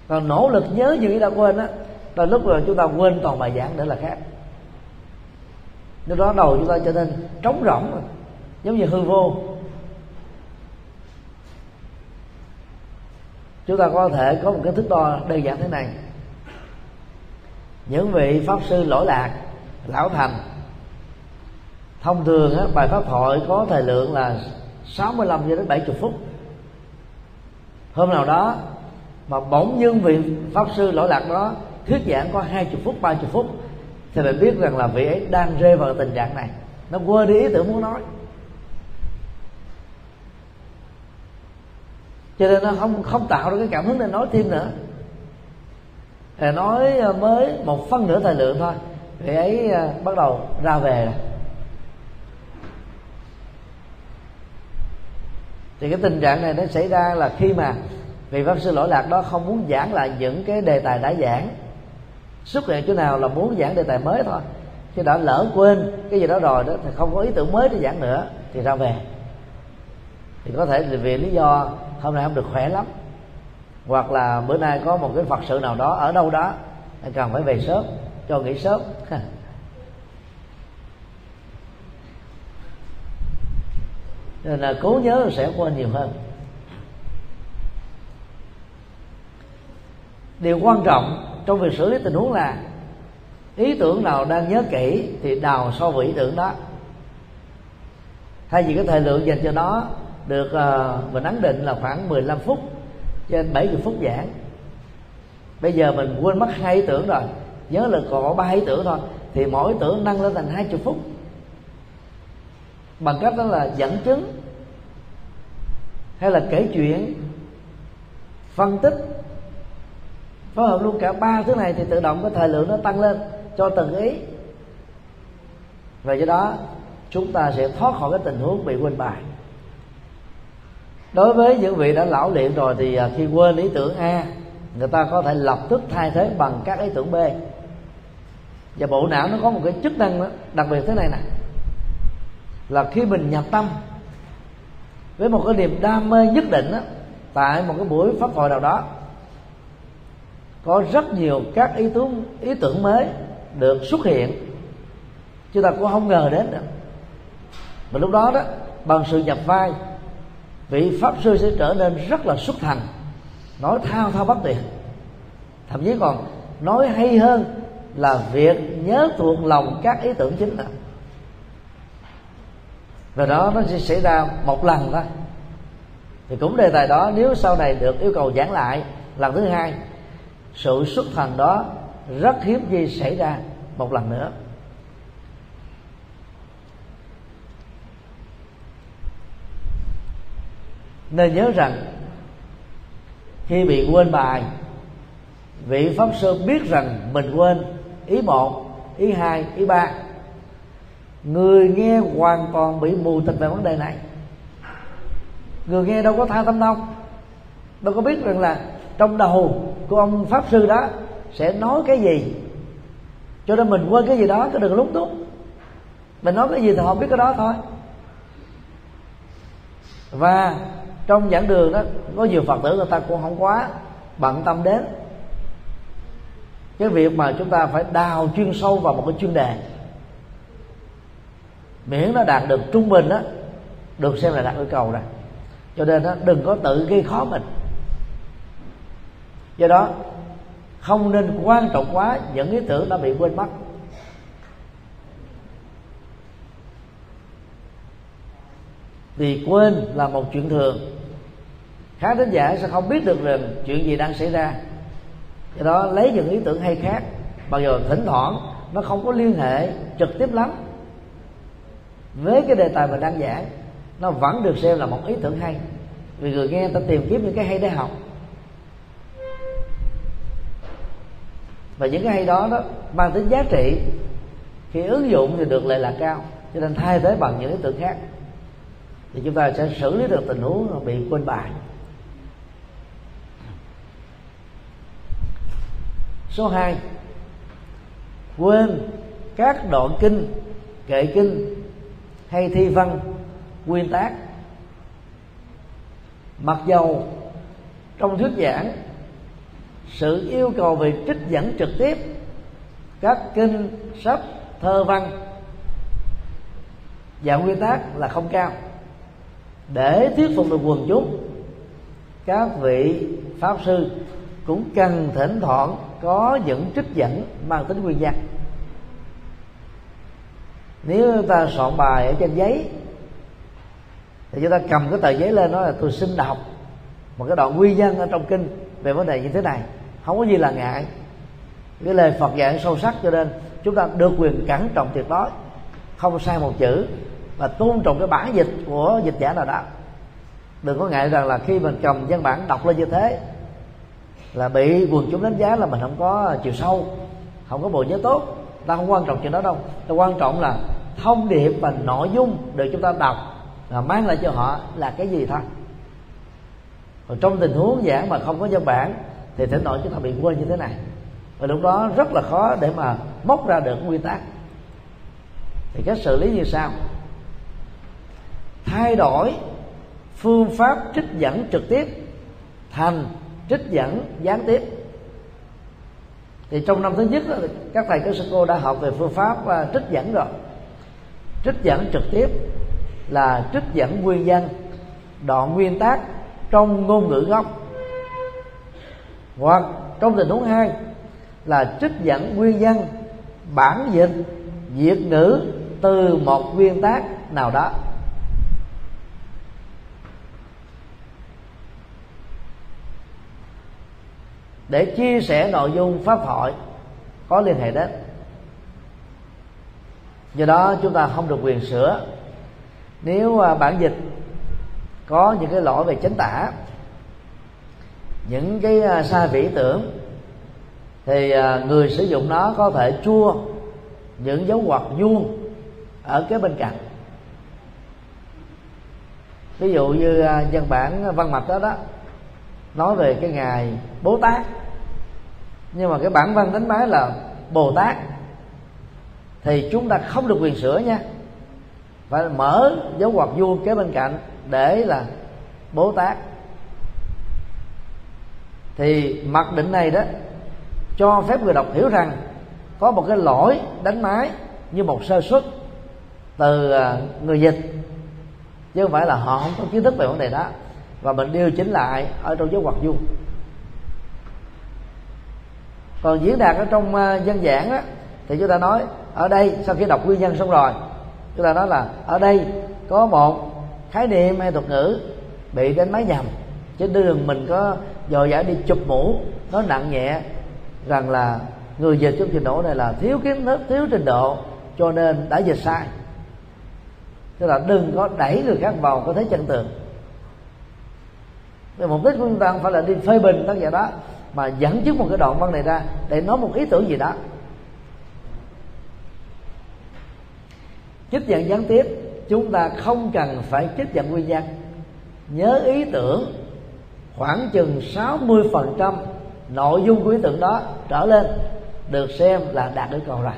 Còn nỗ lực nhớ những ý đã quên á là lúc rồi chúng ta quên toàn bài giảng để là khác. Lúc đó đầu chúng ta trở nên trống rỗng giống như hư vô. Chúng ta có thể có một cái thước đo đơn giản thế này. Những vị pháp sư lỗi lạc lão thành thông thường á, bài pháp thoại có thời lượng là 65 cho đến 70 phút. Hôm nào đó mà bỗng nhiên vị pháp sư lỗi lạc đó thuyết giảng có 20 phút 30 phút thì mình biết rằng là vị ấy đang rơi vào tình trạng này. Nó quên đi ý tưởng muốn nói. Cho nên nó không không tạo ra cái cảm hứng để nói thêm nữa. Thì nói ờ, mới một phân nửa thời lượng thôi. Vị ấy ờ, bắt đầu ra về rồi thì cái tình trạng này nó xảy ra là khi mà vị pháp sư lỗi lạc đó không muốn giảng lại những cái đề tài đã giảng. Xuất hiện chỗ nào là muốn giảng đề tài mới thôi. Khi đã lỡ quên cái gì đó rồi đó, thì không có ý tưởng mới để giảng nữa, thì ra về. Thì có thể vì lý do hôm nay không được khỏe lắm. Hoặc là bữa nay có một cái phật sự nào đó ở đâu đó, cần phải về sớm, cho nghỉ sớm. Nên là cố nhớ sẽ quên nhiều hơn. Điều quan trọng trong việc xử lý tình huống là, ý tưởng nào đang nhớ kỹ thì đào so với ý tưởng đó. Thay vì cái thời lượng dành cho nó được uh, mình ấn định là khoảng 15 phút trên 70 phút giảng. Bây giờ mình quên mất hai ý tưởng rồi. Nhớ là còn có ba ý tưởng thôi. Thì mỗi ý tưởng nâng lên thành 20 phút. Bằng cách đó là dẫn chứng hay là kể chuyện phân tích. Phối hợp luôn cả ba thứ này thì tự động cái thời lượng nó tăng lên cho từng ý. Và do đó chúng ta sẽ thoát khỏi cái tình huống bị quên bài đối với những vị đã lão luyện rồi thì à, khi quên ý tưởng a người ta có thể lập tức thay thế bằng các ý tưởng b. Và bộ não nó có một cái chức năng đó, đặc biệt thế này nè. Là khi mình nhập tâm với một cái niềm đam mê nhất định đó, tại một cái buổi pháp hội nào đó có rất nhiều các ý tưởng ý tưởng mới được xuất hiện. Chúng ta cũng không ngờ đến được mà lúc đó đó bằng sự nhập vai vị pháp sư sẽ trở nên rất là xuất thần nói thao thao bất tuyệt. Thậm chí còn nói hay hơn là việc nhớ thuộc lòng các ý tưởng chính là. Và đó, nó sẽ xảy ra một lần thôi. Thì cũng đề tài đó, nếu sau này được yêu cầu giảng lại, lần thứ hai, sự xuất thần đó rất hiếm khi xảy ra một lần nữa. Nên nhớ rằng, khi bị quên bài, vị pháp sư biết rằng mình quên ý một, ý hai, ý ba. Người nghe hoàn toàn bị mù tịch về vấn đề này. Người nghe đâu có tha tâm đâu. Đâu có biết rằng là trong đầu của ông pháp sư đó sẽ nói cái gì. Cho nên mình quên cái gì đó cứ đừng lúng túng. Mình nói cái gì thì họ biết cái đó thôi. Và trong giảng đường đó có nhiều phật tử người ta cũng không quá bận tâm đến. Cái việc mà chúng ta phải đào chuyên sâu vào một cái chuyên đề. Miễn nó đạt được trung bình đó được xem là đạt yêu cầu rồi cho nên đó, đừng có tự gây khó mình. Do đó không nên quan trọng quá những ý tưởng đã bị quên mất. Vì quên là một chuyện thường khá thính giả sẽ không biết được rằng chuyện gì đang xảy ra. Do đó lấy những ý tưởng hay khác, mặc dù thỉnh thoảng nó không có liên hệ trực tiếp lắm. Với cái đề tài mà đang giảng nó vẫn được xem là một ý tưởng hay. Vì người nghe ta tìm kiếm những cái hay để học. Và những cái hay đó đó mang tính giá trị. Khi ứng dụng thì được lợi là cao, cho nên thay thế bằng những ý tưởng khác. Thì chúng ta sẽ xử lý được tình huống bị quên bài. Số 2 quên các đoạn kinh, kệ kinh hay thi văn, nguyên tác. Mặc dầu trong thuyết giảng, sự yêu cầu về trích dẫn trực tiếp, các kinh, sách, thơ văn và nguyên tắc là không cao. Để thuyết phục được quần chúng, các vị pháp sư cũng cần thỉnh thoảng có những trích dẫn mang tính nguyên văn nếu ta soạn bài ở trên giấy, thì chúng ta cầm cái tờ giấy lên nói là tôi xin đọc một cái đoạn nguyên văn ở trong kinh về vấn đề như thế này. Không có gì là ngại. Cái lời Phật dạy sâu sắc cho nên chúng ta được quyền cẩn trọng tuyệt đối, không sai một chữ và tôn trọng cái bản dịch của dịch giả nào đó. Đừng có ngại rằng là khi mình cầm văn bản đọc lên như thế là bị quần chúng đánh giá là mình không có chiều sâu, không có bộ nhớ tốt. Ta không quan trọng chuyện đó đâu. Ta quan trọng là thông điệp và nội dung được chúng ta đọc là mang lại cho họ là cái gì thôi. Còn trong tình huống giảng mà không có văn bản thì thể nội chúng ta bị quên như thế này. Và lúc đó rất là khó để mà móc ra được nguyên tắc. Thì cách xử lý như sau. Thay đổi phương pháp trích dẫn trực tiếp thành trích dẫn gián tiếp. Thì trong năm thứ nhất đó, các thầy các sư cô đã học về phương pháp à, trích dẫn rồi. Trích dẫn trực tiếp là trích dẫn nguyên văn đoạn nguyên tác trong ngôn ngữ gốc. Hoặc trong tình huống hai là trích dẫn nguyên văn bản dịch việt ngữ từ một nguyên tác nào đó. Để chia sẻ nội dung pháp thoại, có liên hệ đến. Do đó chúng ta không được quyền sửa. Nếu à, bản dịch có những cái lỗi về chính tả, những cái à, sai vĩ tưởng, thì à, người sử dụng nó có thể chua những dấu ngoặc vuông ở cái bên cạnh. Ví dụ như văn bản văn mạch đó đó, nói về cái ngày bố tát nhưng mà cái bản văn đánh máy là bồ tát. Thì chúng ta không được quyền sửa nha. Phải mở dấu ngoặc vuông kế bên cạnh để là bố tát. Thì mặc định này đó, cho phép người đọc hiểu rằng có một cái lỗi đánh máy như một sơ suất từ à, người dịch. Chứ không phải là họ không có kiến thức về vấn đề đó. Và mình điều chỉnh lại ở trong dấu ngoặc vuông còn diễn đạt ở trong à, dân giảng á, thì chúng ta nói, ở đây sau khi đọc nguyên nhân xong rồi. Chúng ta nói là, ở đây có một khái niệm hay thuật ngữ bị đánh máy nhầm, chứ đường mình có dò dã đi chụp mũ, nó nặng nhẹ, rằng là người dịch trong trình độ này là thiếu kiến thức, thiếu trình độ, cho nên đã dịch sai. Tức là đừng có đẩy người khác vào có thế chân tường. Thì mục đích của chúng ta không phải là đi phê bình tác giả đó mà dẫn chứng một cái đoạn văn này ra để nói một ý tưởng gì đó. Trích dẫn gián tiếp chúng ta không cần phải trích dẫn nguyên văn. Nhớ ý tưởng khoảng chừng 60% nội dung của ý tưởng đó trở lên được xem là đạt yêu cầu rồi.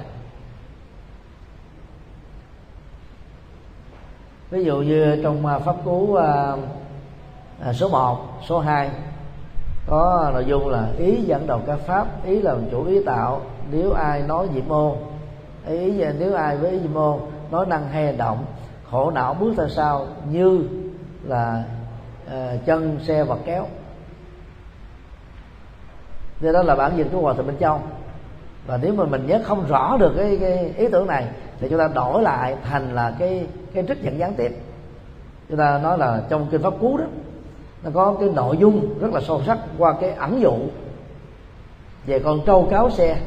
Ví dụ như trong à, pháp cú à, à, số 1, số 2 có nội dung là ý dẫn đầu các pháp ý làm chủ ý tạo. Nếu ai nói diệm mô ý nếu ai với ý diệm mô nói năng hay động khổ não bước theo sau như là uh, chân xe vật kéo. Thế đó là bản dịch của hòa thượng minh châu. Và nếu mà mình nhớ không rõ được cái, cái ý tưởng này thì chúng ta đổi lại thành là cái cái trích dẫn gián tiếp. Chúng ta nói là trong kinh pháp cú đó nó có cái nội dung rất là sâu sắc qua cái ẩn dụ về con trâu cáo xe.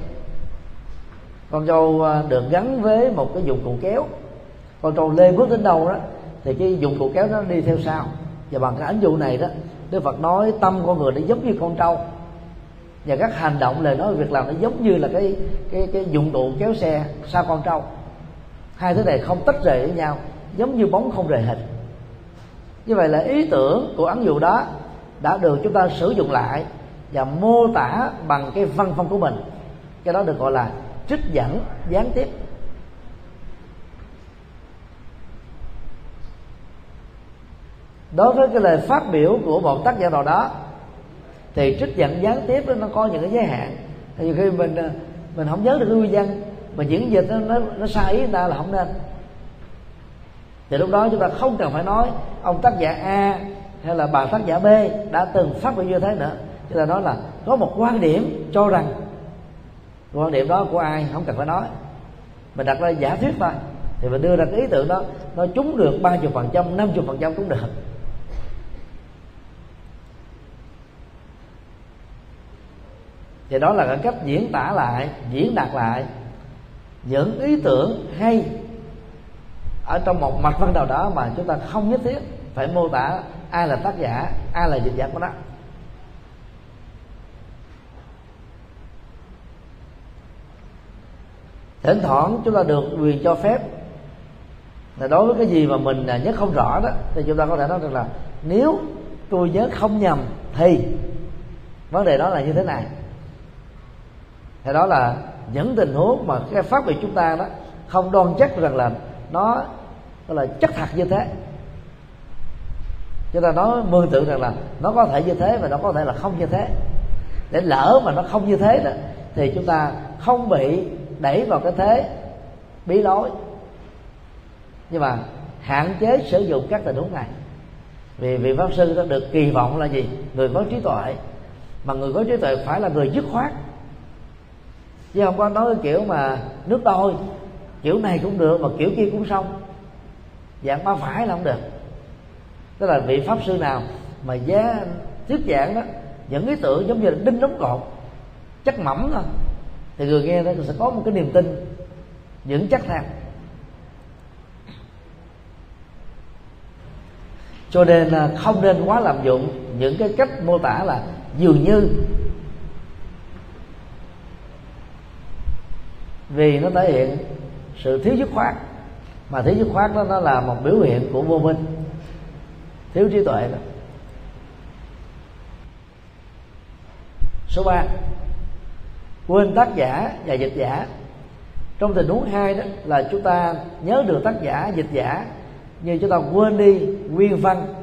Con trâu à, được gắn với một cái dụng cụ kéo. Con trâu lê bước đến đâu đó, thì cái dụng cụ kéo nó đi theo sau. Và bằng cái ẩn dụ này đó, Đức Phật nói tâm con người nó giống như con trâu. Và các hành động lời nói việc làm nó giống như là cái cái cái dụng cụ kéo xe sau con trâu. Hai thứ này không tách rời với nhau, giống như bóng không rời hình như vậy là ý tưởng của ấn dụ đó đã được chúng ta sử dụng lại và mô tả bằng cái văn phong của mình. Cái đó được gọi là trích dẫn gián tiếp. Đối với cái lời phát biểu của một tác giả nào đó thì trích dẫn gián tiếp đó nó có những cái giới hạn. Thì khi mình ờ, mình không nhớ được cái nguyên văn mà diễn dịch nó nó, nó sai ý người ta là không nên thì lúc đó chúng ta không cần phải nói ông tác giả A hay là bà tác giả B đã từng phát biểu như thế nữa. Chúng ta nói là có một quan điểm cho rằng quan điểm đó của ai không cần phải nói. Mình đặt ra giả thuyết thôi. Thì mình đưa ra cái ý tưởng đó nó trúng được ba chục phần trăm, năm chục phần trăm cũng được. Thì đó là cái cách diễn tả lại, diễn đạt lại những ý tưởng hay ở trong một mạch văn nào đó mà chúng ta không nhất thiết phải mô tả ai là tác giả, ai là dịch giả của nó. Thỉnh thoảng chúng ta được quyền cho phép là đối với cái gì mà mình nhớ không rõ đó, thì chúng ta có thể nói rằng là nếu tôi nhớ không nhầm thì vấn đề đó là như thế này. Thì đó là những tình huống mà cái pháp luật chúng ta đó không đoan chắc rằng là nó đó là chất thật như thế. Chúng ta nói mường tượng rằng là nó có thể như thế và nó có thể là không như thế. Để lỡ mà nó không như thế đó, thì chúng ta không bị đẩy vào cái thế bí lối. Nhưng mà hạn chế sử dụng các tình huống này. Vì vị pháp sư đó được kỳ vọng là gì? Người có trí tuệ. Mà người có trí tuệ phải là người dứt khoát. Chứ không có nói cái kiểu mà nước đôi, kiểu này cũng được mà kiểu kia cũng xong dạng ba phải là không được. Tức là vị pháp sư nào mà giá thuyết giảng đó, những ý tưởng giống như là đinh đóng cột chắc mỏng thôi, thì người nghe đó sẽ có một cái niềm tin, vững chắc theo. Cho nên à, không nên quá lạm dụng những cái cách mô tả là dường như. Vì nó thể hiện sự thiếu dứt khoát mà thiếu dứt khoát đó, nó là một biểu hiện của vô minh. Thiếu trí tuệ đó. Số 3 quên tác giả và dịch giả. Trong tình huống hai đó, là chúng ta nhớ được tác giả, dịch giả, nhưng chúng ta quên đi nguyên văn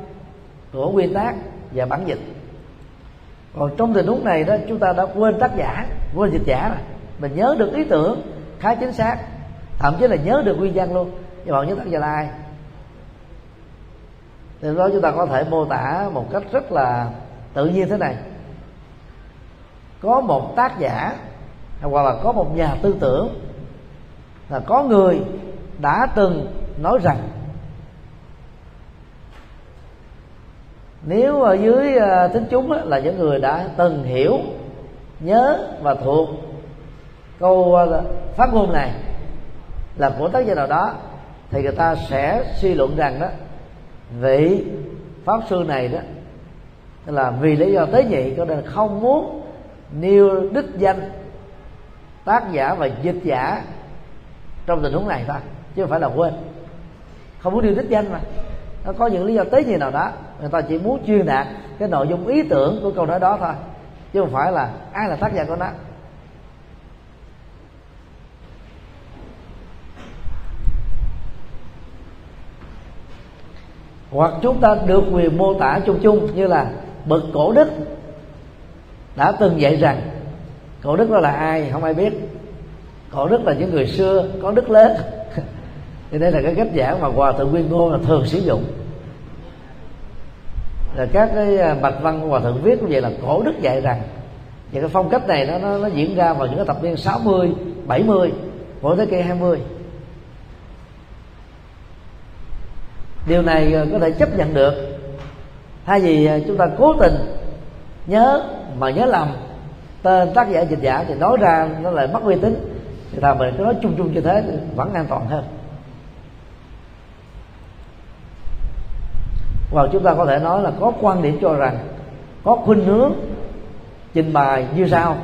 của nguyên tác và bản dịch. Còn trong tình huống này đó, chúng ta đã quên tác giả, quên dịch giả rồi. Mình nhớ được ý tưởng khá chính xác, thậm chí là nhớ được nguyên văn luôn nhưng mà nhất tác giả là ai thì đó chúng ta có thể mô tả một cách rất là tự nhiên thế này. Có một tác giả, hoặc là có một nhà tư tưởng, là có người đã từng nói rằng, nếu ở dưới ờ, tính chúng là những người đã từng hiểu, nhớ và thuộc câu ờ, phát ngôn này là của tác giả nào đó thì người ta sẽ suy luận rằng đó, vị pháp sư này đó là vì lý do tế nhị cho nên không muốn nêu đích danh tác giả và dịch giả trong tình huống này thôi, chứ không phải là quên. Không muốn nêu đích danh mà. Nó có những lý do tế nhị nào đó, người ta chỉ muốn chuyên đạt cái nội dung ý tưởng của câu nói đó thôi, chứ không phải là ai là tác giả của nó. Hoặc chúng ta được quyền mô tả chung chung như là bậc cổ đức đã từng dạy rằng cổ đức đó là ai không ai biết. Cổ đức là những người xưa có đức lớn. Thì đây là cái cách giảng mà hòa thượng nguyên ngôn là thường sử dụng. Là các cái à, bạch văn hòa thượng viết như vậy là cổ đức dạy rằng. Và cái phong cách này nó, nó, nó diễn ra vào những cái thập niên 60, 70 Mỗi thế kỷ 20 điều này ờ, có thể chấp nhận được. Thay vì ờ, chúng ta cố tình nhớ mà nhớ lầm, tên tác giả dịch giả thì nói ra nó lại mất uy tín, thì ta mình cứ nói chung chung như thế thì vẫn an toàn hơn. Và chúng ta có thể nói là có quan điểm cho rằng, có khuynh hướng trình bày như sau.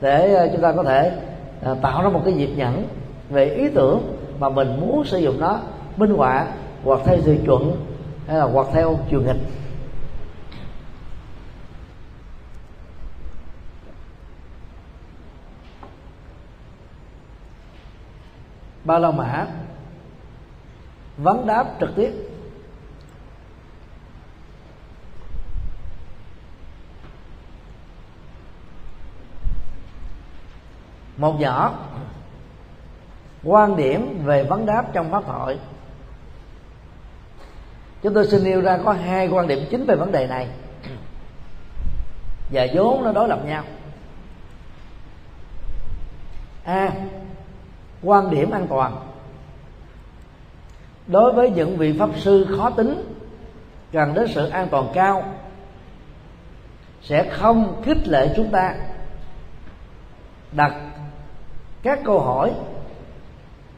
Để ờ, chúng ta có thể tạo ra một cái dịp nhẫn về ý tưởng mà mình muốn sử dụng nó, minh họa hoặc theo tiêu chuẩn hay là hoặc theo chiều nghịch. Ba la mã vấn đáp trực tiếp. Một nhỏ quan điểm về vấn đáp trong pháp hội chúng tôi xin nêu ra có hai quan điểm chính về vấn đề này. Và vốn nó đối lập nhau. A, quan điểm an toàn. Đối với những vị pháp sư khó tính, cần đến sự an toàn cao, sẽ không khích lệ chúng ta. Đặt các câu hỏi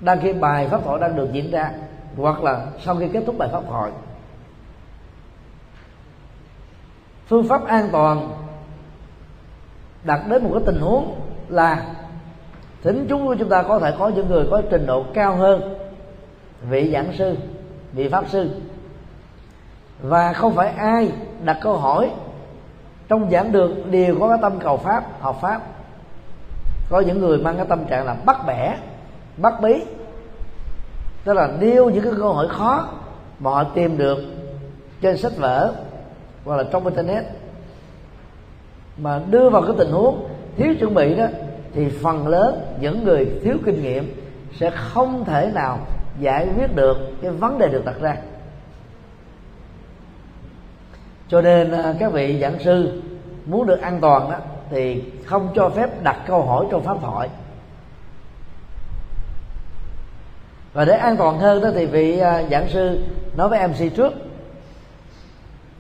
đang khi bài pháp thoại đang được diễn ra hoặc là sau khi kết thúc bài pháp thoại phương pháp an toàn đặt đến một cái tình huống là thính chúng của chúng ta có thể có những người có trình độ cao hơn, vị giảng sư, vị pháp sư. Và không phải ai đặt câu hỏi trong giảng đường đều có cái tâm cầu pháp, học pháp. Có những người mang cái tâm trạng là bắt bẻ, bắt bí tức là nêu những cái câu hỏi khó mà họ tìm được trên sách vở hoặc là trong internet mà đưa vào cái tình huống thiếu chuẩn bị đó, thì phần lớn những người thiếu kinh nghiệm sẽ không thể nào giải quyết được cái vấn đề được đặt ra. Cho nên à, các vị giảng sư muốn được an toàn đó, thì không cho phép đặt câu hỏi trong pháp thoại. Và để an toàn hơn đó thì vị à, giảng sư nói với mc trước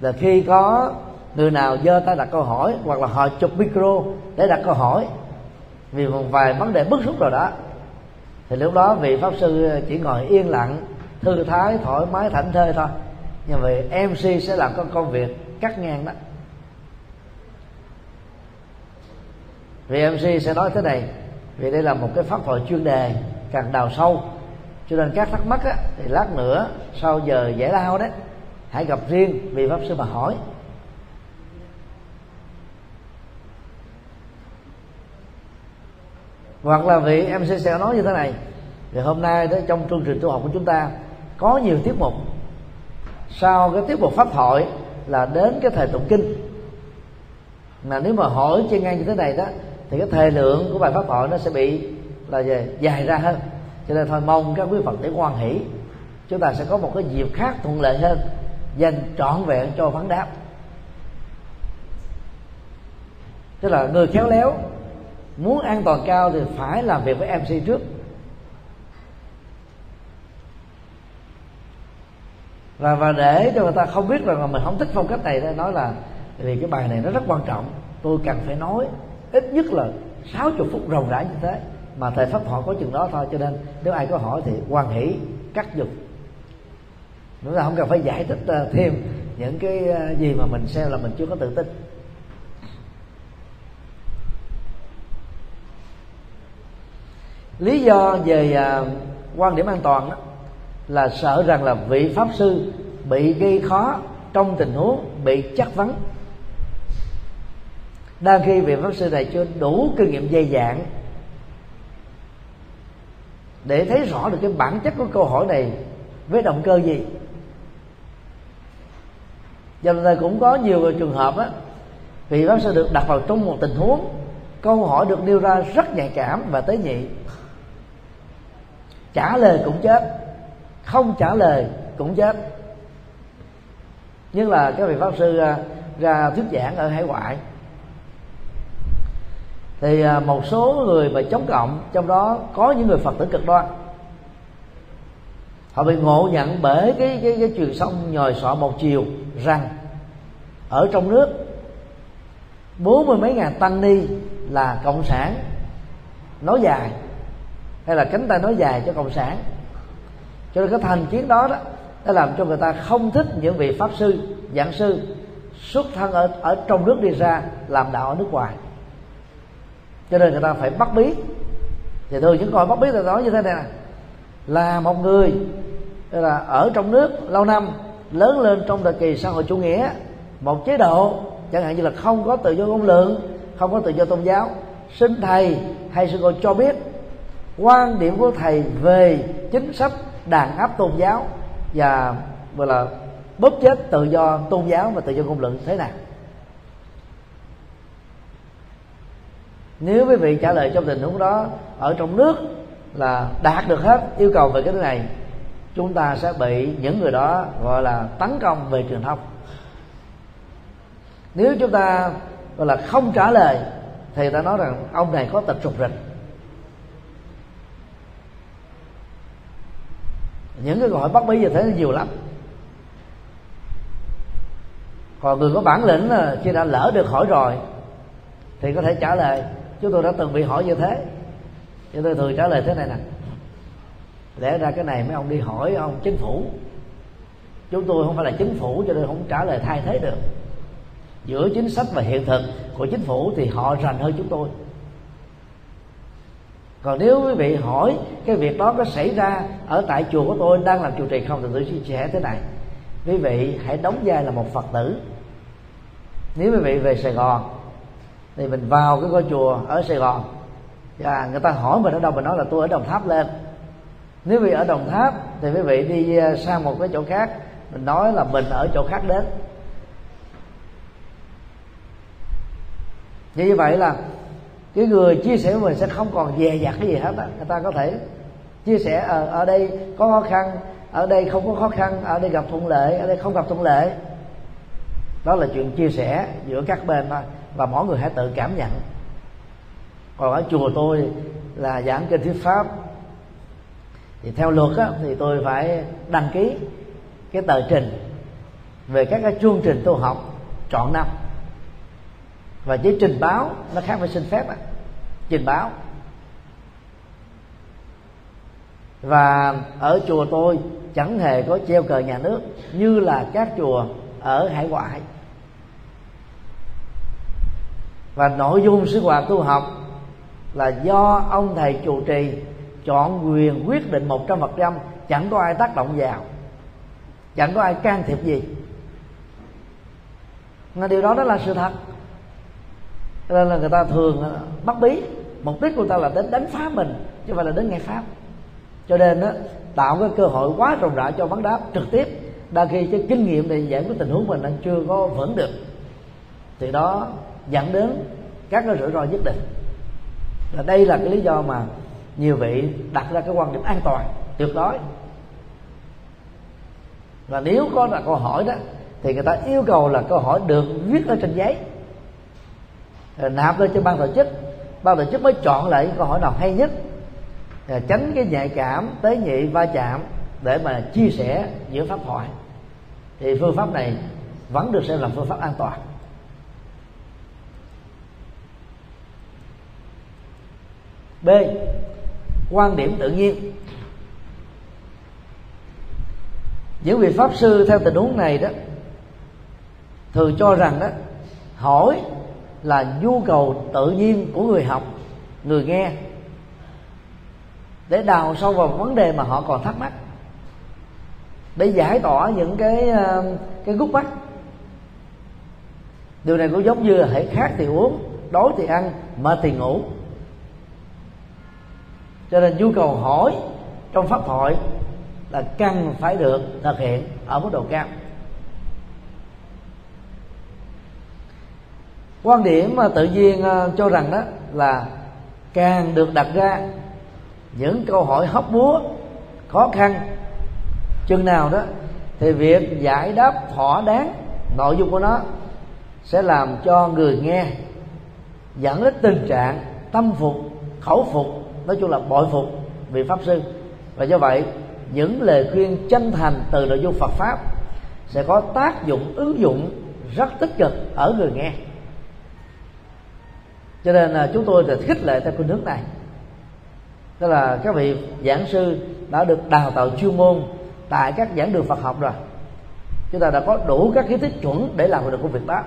là khi có người nào giơ tay đặt câu hỏi hoặc là họ chụp micro để đặt câu hỏi vì một vài vấn đề bức xúc rồi đó, thì lúc đó vị pháp sư chỉ ngồi yên lặng, thư thái, thoải mái, thảnh thơi thôi. Nhưng vì mc sẽ làm con công việc cắt ngang đó. Vì mc sẽ nói thế này, vì đây là một cái pháp thoại chuyên đề, càng đào sâu cho nên các thắc mắc á, thì lát nữa sau giờ giải lao đấy hãy gặp riêng vị pháp sư mà hỏi. Hoặc là vị em sẽ nói như thế này thì hôm nay đó trong chương trình tu học của chúng ta có nhiều tiết mục. Sau cái tiết mục pháp thoại là đến cái thời tụng kinh. Mà nếu mà hỏi trên ngang như thế này đó thì cái thời lượng của bài pháp thoại nó sẽ bị là về dài ra hơn cho nên thôi, mong các quý phật tử quan hỷ. Chúng ta sẽ có một cái dịp khác thuận lợi hơn, dành trọn vẹn cho vấn đáp. Tức là người khéo léo muốn an toàn cao thì phải làm việc với mc trước. Và và để cho người ta không biết rằng là mình không thích phong cách này nói là vì cái bài này nó rất quan trọng. Tôi cần phải nói ít nhất là 60 phút rồng rã như thế mà thầy pháp họ có chừng đó thôi cho nên nếu ai có hỏi thì quan hỷ cắt dục chúng ta không cần phải giải thích ờ, thêm những cái ờ, gì mà mình xem là mình chưa có tự tin. Lý do về ờ, quan điểm an toàn đó, là sợ rằng là vị pháp sư bị gây khó trong tình huống bị chắc vấn đang khi vị pháp sư này chưa đủ kinh nghiệm dày dạn để thấy rõ được cái bản chất của câu hỏi này, với động cơ gì? Do nên cũng có nhiều trường hợp á, vị pháp sư được đặt vào trong một tình huống, câu hỏi được nêu ra rất nhạy cảm và tế nhị. Trả lời cũng chết, không trả lời cũng chết. Nhưng là các vị pháp sư à, ra thuyết giảng ở hải ngoại thì à, một số người mà chống cộng trong đó có những người phật tử cực đoan. Họ bị ngộ nhận bởi cái cái, cái truyền sông nhồi sọ một chiều rằng ở trong nước bốn mươi mấy ngàn tăng ni là cộng sản nói dài hay là cánh tay nói dài cho cộng sản. Cho nên cái thành kiến đó đó đã làm cho người ta không thích những vị pháp sư giảng sư xuất thân ở ở trong nước đi ra làm đạo ở nước ngoài cho nên người ta phải bắt bí. Thì thường những câu bắt bí là nói như thế này. Là một người là ở trong nước lâu năm, lớn lên trong thời kỳ xã hội chủ nghĩa, một chế độ, chẳng hạn như là không có tự do ngôn luận, không có tự do tôn giáo, xin thầy hay sư cô cho biết quan điểm của thầy về chính sách đàn áp tôn giáo và, gọi là bóp chết tự do tôn giáo và tự do ngôn luận thế nào. Nếu quý vị trả lời trong tình huống đó, ở trong nước là đạt được hết yêu cầu về cái thứ này, chúng ta sẽ bị những người đó gọi là tấn công về truyền thông. Nếu chúng ta gọi là không trả lời, thì ta nói rằng ông này có tật trục rịch. Những cái gọi bắt bí như thế nhiều lắm. Còn người có bản lĩnh là khi đã lỡ được hỏi rồi, thì có thể trả lời chúng tôi đã từng bị hỏi như thế. Chúng tôi thường trả lời thế này nè. Lẽ ra cái này mấy ông đi hỏi ông chính phủ. Chúng tôi không phải là chính phủ cho nên không trả lời thay thế được. Giữa chính sách và hiện thực của chính phủ thì họ rành hơn chúng tôi. Còn nếu quý vị hỏi cái việc đó có xảy ra ở tại chùa của tôi, đang làm trụ trì không, thì tôi chia sẻ thế này. Quý vị hãy đóng vai là một phật tử. Nếu quý vị về sài gòn thì mình vào cái ngôi chùa ở sài gòn. Và người ta hỏi mình ở đâu mình nói là tôi ở đồng tháp lên. Nếu vì ở đồng tháp thì quý vị đi à, sang một cái chỗ khác. Mình nói là mình ở chỗ khác đến. Như vậy là cái người chia sẻ với mình sẽ không còn dè dặt cái gì hết á. Người ta có thể chia sẻ ở, ở đây có khó khăn ở đây không có khó khăn ở đây gặp thuận lợi ở đây không gặp thuận lợi. Đó là chuyện chia sẻ giữa các bên thôi và mỗi người hãy tự cảm nhận. Còn ở chùa tôi là giảng kinh thuyết pháp. Thì theo luật á, thì tôi phải đăng ký cái tờ trình về các cái chương trình tu học chọn năm. Và chỉ trình báo nó khác với xin phép á trình báo. Và ở chùa tôi chẳng hề có treo cờ nhà nước như là các chùa ở hải ngoại và nội dung sinh hoạt tu học là do ông thầy chủ trì chọn quyền quyết định một trăm phần trăm chẳng có ai tác động vào chẳng có ai can thiệp gì. Mà điều đó đó là sự thật. Cho nên là người ta thường ờ, bắt bí. Mục đích của ta là đến đánh phá mình chứ không phải là đến nghe pháp. Cho nên đó, tạo cái cơ hội quá rộng rãi cho vấn đáp trực tiếp. Đa khi cái kinh nghiệm để giải quyết tình huống mình đang chưa có vững được. Thì đó dẫn đến các cái rủi ro nhất định. Và đây là cái lý do mà nhiều vị đặt ra cái quan điểm an toàn, tuyệt đối. Và nếu có là câu hỏi đó, thì người ta yêu cầu là câu hỏi được viết ở trên giấy, rồi nạp lên cho ban tổ chức. Ban tổ chức mới chọn lại câu hỏi nào hay nhất à, tránh cái nhạy cảm, tế nhị, va chạm để mà chia sẻ giữa pháp thoại. Thì phương pháp này vẫn được xem là phương pháp an toàn. B. Quan điểm tự nhiên. Những vị pháp sư theo tình huống này đó, thường cho rằng đó, hỏi là nhu cầu tự nhiên của người học, người nghe, để đào sâu vào vấn đề mà họ còn thắc mắc, để giải tỏa những cái ờ, cái gút mắt. Điều này cũng giống như là hãy khát thì uống, đói thì ăn, mệt thì ngủ cho nên nhu cầu hỏi trong pháp hội là cần phải được thực hiện ở mức độ cao. Quan điểm mà tự nhiên ờ, cho rằng đó là càng được đặt ra những câu hỏi hóc búa, khó khăn, chừng nào đó thì việc giải đáp thỏa đáng nội dung của nó sẽ làm cho người nghe dẫn đến tình trạng tâm phục, khẩu phục nói chung là bội phục vị pháp sư. Và do vậy, những lời khuyên chân thành từ nội dung Phật pháp sẽ có tác dụng, ứng dụng rất tích cực ở người nghe. Cho nên là chúng tôi thì khích lệ theo khuynh hướng này. Tức là các vị giảng sư đã được đào tạo chuyên môn tại các giảng đường Phật học rồi. Chúng ta đã có đủ các kiến thức chuẩn để làm được công việc đó.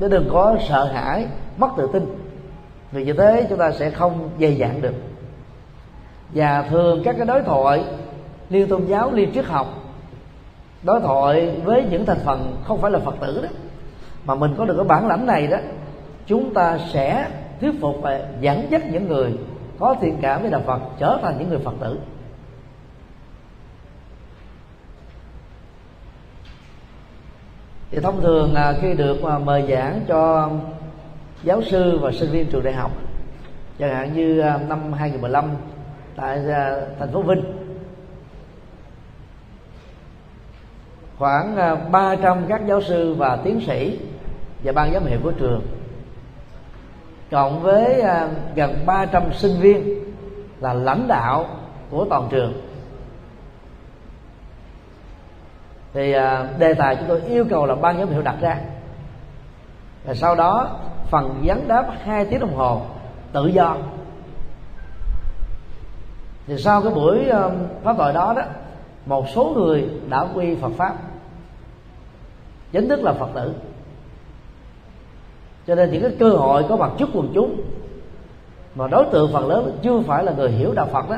Để đừng có sợ hãi, mất tự tin vì như thế chúng ta sẽ không dày dặn được. Và thường các cái đối thoại, liên tôn giáo, liên triết học, đối thoại với những thành phần không phải là phật tử đó, mà mình có được cái bản lãnh này đó, chúng ta sẽ thuyết phục và dẫn dắt những người có thiện cảm với đạo phật trở thành những người phật tử. Thì thông thường là khi được à, mời giảng cho giáo sư và sinh viên trường đại học, chẳng hạn như à, năm 2015 tại à, thành phố Vinh. Khoảng à, 300 các giáo sư và tiến sĩ và ban giám hiệu của trường, cộng với gần 300 sinh viên là lãnh đạo của toàn trường. Thì đề tài chúng tôi yêu cầu là ban giám hiệu đặt ra và sau đó, phần vấn đáp hai tiếng đồng hồ, tự do. Thì sau cái buổi ờ, pháp thoại đó đó, một số người đã quy Phật pháp, chính thức là Phật tử. Cho nên những cái cơ hội có mặt trước quần chúng, mà đối tượng phần lớn chưa phải là người hiểu đạo Phật đó,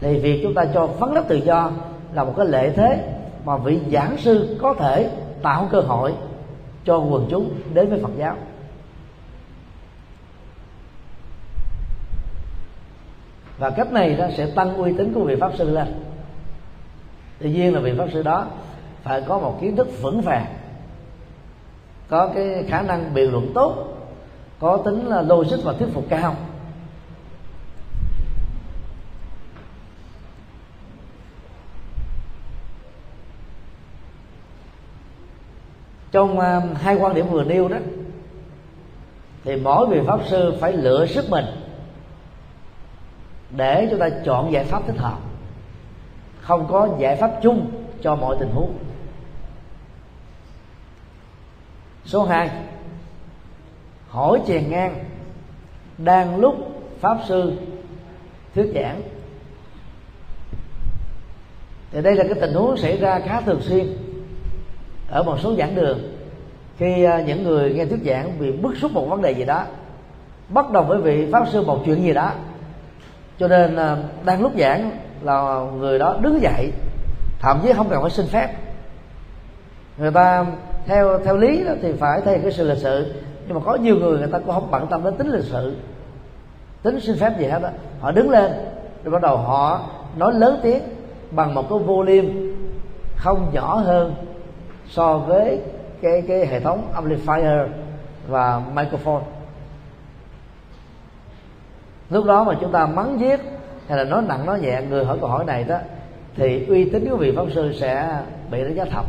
thì việc chúng ta cho vấn đáp tự do là một cái lệ thế mà vị giảng sư có thể tạo cơ hội cho quần chúng đến với Phật giáo. Và cách này nó sẽ tăng uy tín của vị pháp sư lên. Tuy nhiên là vị pháp sư đó phải có một kiến thức vững vàng, có cái khả năng biện luận tốt, có tính là logic và thuyết phục cao. Trong uh, hai quan điểm vừa nêu đó thì mỗi vị pháp sư phải lựa sức mình để chúng ta chọn giải pháp thích hợp. Không có giải pháp chung cho mọi tình huống. Số 2 hỏi chèn ngang đang lúc pháp sư thuyết giảng. Thì đây là cái tình huống xảy ra khá thường xuyên ở một số giảng đường, khi à, những người nghe thuyết giảng bị bức xúc một vấn đề gì đó bất đồng với vị pháp sư một chuyện gì đó. Cho nên à, đang lúc giảng là người đó đứng dậy, thậm chí không cần phải xin phép. Người ta theo theo lý đó thì phải thay cái sự lịch sự, nhưng mà có nhiều người người ta cũng không bận tâm đến tính lịch sự, tính xin phép gì hết đó họ đứng lên, rồi bắt đầu họ nói lớn tiếng bằng một cái volume không nhỏ hơn so với cái cái hệ thống amplifier và microphone. Lúc đó mà chúng ta mắng giết hay là nói nặng, nói nhẹ người hỏi câu hỏi này đó, thì uy tín của vị pháp sư sẽ bị đánh giá thấp.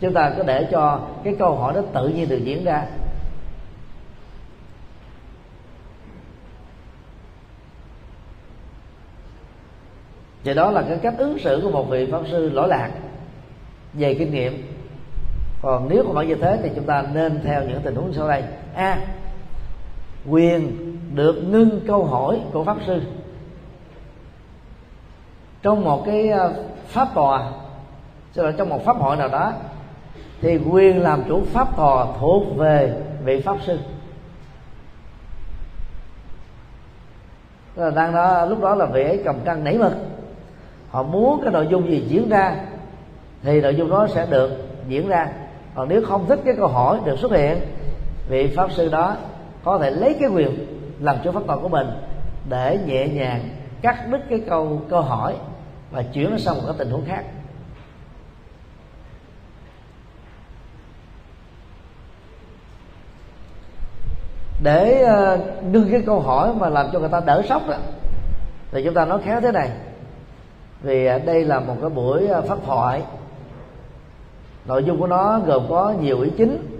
Chúng ta cứ để cho cái câu hỏi đó tự nhiên được diễn ra. Vậy đó là cái cách ứng xử của một vị pháp sư lỗi lạc về kinh nghiệm. Còn nếu không phải như thế thì chúng ta nên theo những tình huống sau đây. A. Quyền được ngưng câu hỏi của pháp sư. Trong một cái ờ, pháp tòa, tức là trong một pháp hội nào đó, thì quyền làm chủ pháp tòa thuộc về vị pháp sư. Là đang đó, lúc đó là vị ấy cầm trăng nảy mực. Họ muốn cái nội dung gì diễn ra thì nội dung đó sẽ được diễn ra. Còn nếu không thích cái câu hỏi được xuất hiện, vị pháp sư đó có thể lấy cái quyền làm chủ pháp tòa của mình để nhẹ nhàng cắt đứt cái câu câu hỏi và chuyển nó sang một cái tình huống khác. Để đưa ngưng cái câu hỏi mà làm cho người ta đỡ sốc đó, thì chúng ta nói khéo thế này. Vì ờ, đây là một cái buổi ờ, pháp thoại nội dung của nó gồm có nhiều ý chính.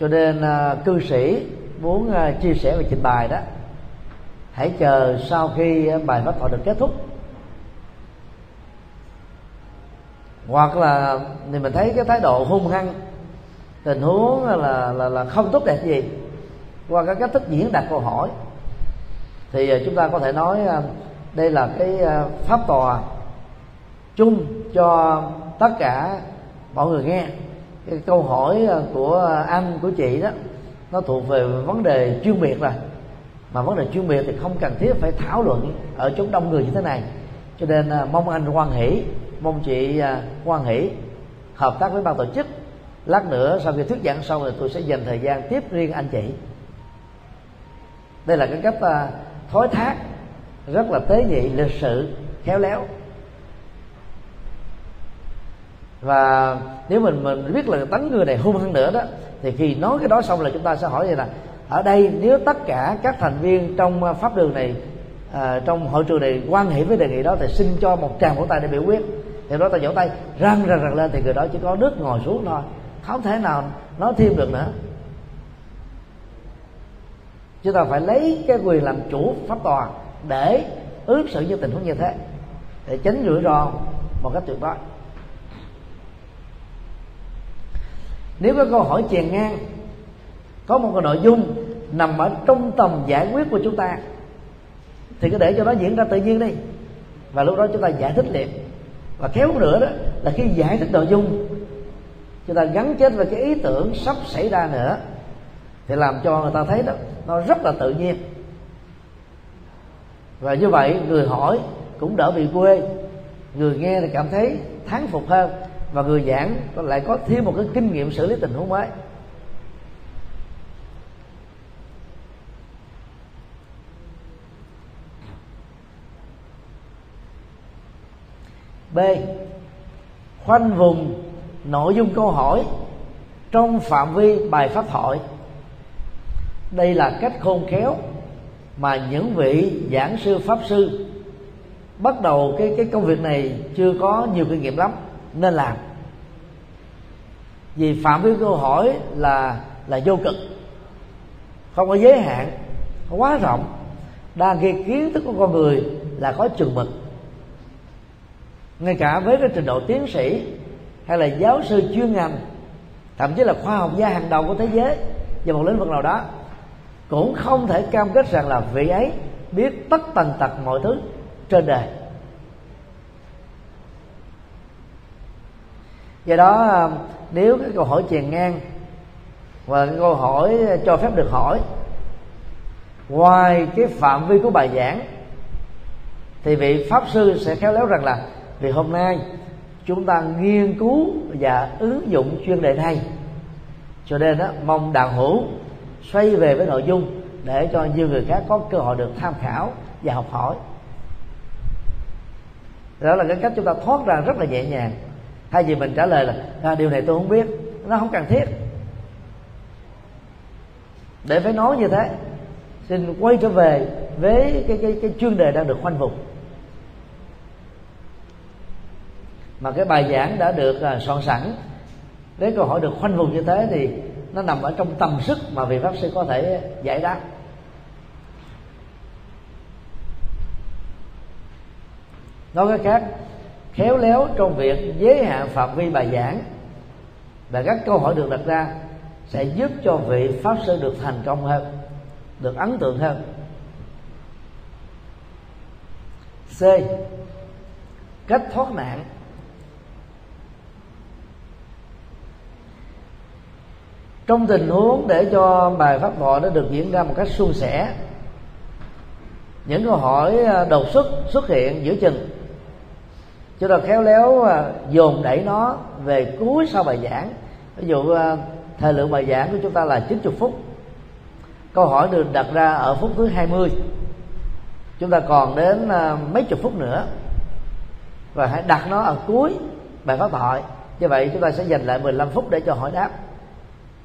Cho nên uh, cư sĩ muốn uh, chia sẻ và trình bày đó. Hãy chờ sau khi uh, bài pháp thoại được kết thúc. Hoặc là thì mình thấy cái thái độ hung hăng tình huống là là là không tốt đẹp gì qua các cách thức diễn đạt câu hỏi thì chúng ta có thể nói đây là cái pháp tòa chung cho tất cả mọi người nghe. Cái câu hỏi ờ, của anh, của chị đó, nó thuộc về vấn đề chuyên biệt rồi. Mà vấn đề chuyên biệt thì không cần thiết phải thảo luận ở chỗ đông người như thế này. Cho nên ờ, mong anh quan hỷ, mong chị ờ, quan hỷ, hợp tác với ban tổ chức. Lát nữa sau khi thuyết giảng xong thì tôi sẽ dành thời gian tiếp riêng anh chị. Đây là cái cách thối thác rất là tế nhị, lịch sự, khéo léo và nếu mình mình biết là tấn người này hung hơn nữa đó thì khi nói cái đó xong là chúng ta sẽ hỏi vậy là ở đây nếu tất cả các thành viên trong à, pháp đường này à, trong hội trường này quan hệ với đề nghị đó thì xin cho một tràng vỗ tay để biểu quyết. Thì đó ta vỗ tay răng răng răng lên thì người đó chỉ có nước ngồi xuống thôi. Không thể nào nói thêm được nữa. Chúng ta phải lấy cái quyền làm chủ pháp tòa để ứng xử như tình huống như thế để tránh rủi ro một cách tuyệt đối. Nếu có câu hỏi chèn ngang, có một cái nội dung nằm ở trong tầm giải quyết của chúng ta, thì cứ để cho nó diễn ra tự nhiên đi. Và lúc đó chúng ta giải thích liền. Và khéo nữa đó là khi giải thích nội dung, chúng ta gắn chết với cái ý tưởng sắp xảy ra nữa, thì làm cho người ta thấy đó, nó rất là tự nhiên. Và như vậy, người hỏi cũng đỡ bị quê, người nghe thì cảm thấy thán phục hơn và người giảng lại có thêm một cái kinh nghiệm xử lý tình huống mới. B. Khoanh vùng nội dung câu hỏi trong phạm vi bài pháp hội đây là cách khôn khéo mà những vị giảng sư pháp sư bắt đầu cái cái công việc này chưa có nhiều kinh nghiệm lắm nên làm. Vì phạm vi câu hỏi là là vô cực. Không có giới hạn quá rộng. Đa ghi kiến thức của con người là có chừng mực. Ngay cả với cái trình độ tiến sĩ hay là giáo sư chuyên ngành, thậm chí là khoa học gia hàng đầu của thế giới về một lĩnh vực nào đó, cũng không thể cam kết rằng là vị ấy biết tất tần tật mọi thứ trên đời. Do đó um, nếu cái câu hỏi chèn ngang và cái câu hỏi cho phép được hỏi, ngoài cái phạm vi của bài giảng, thì vị pháp sư sẽ khéo léo rằng là, vì hôm nay chúng ta nghiên cứu và ứng dụng chuyên đề này, cho nên đó mong đạo hữu xoay về với nội dung để cho nhiều người khác có cơ hội được tham khảo và học hỏi. Đó là cái cách chúng ta thoát ra rất là nhẹ nhàng thay vì mình trả lời là à, điều này tôi không biết nó không cần thiết. Để phải nói như thế xin quay trở về với cái cái cái chuyên đề đang được khoanh vùng. Mà cái bài giảng đã được à, soạn sẵn với câu hỏi được khoanh vùng như thế thì nó nằm ở trong tầm sức mà vị pháp sư có thể giải đáp. Nói cách khác khéo léo trong việc giới hạn phạm vi bài giảng. Và các câu hỏi được đặt ra sẽ giúp cho vị pháp sư được thành công hơn, được ấn tượng hơn. C. Cách thoát nạn. Trong tình huống để cho bài pháp thoại nó được diễn ra một cách suôn sẻ, những câu hỏi à, đột xuất xuất hiện giữa chừng chúng ta khéo léo à, dồn đẩy nó về cuối sau bài giảng. Ví dụ à, thời lượng bài giảng của chúng ta là 90 phút. Câu hỏi được đặt ra ở phút thứ 20 chúng ta còn đến à, mấy chục phút nữa. Và hãy đặt nó ở cuối bài pháp thoại. Như vậy chúng ta sẽ dành lại 15 phút để cho hỏi đáp.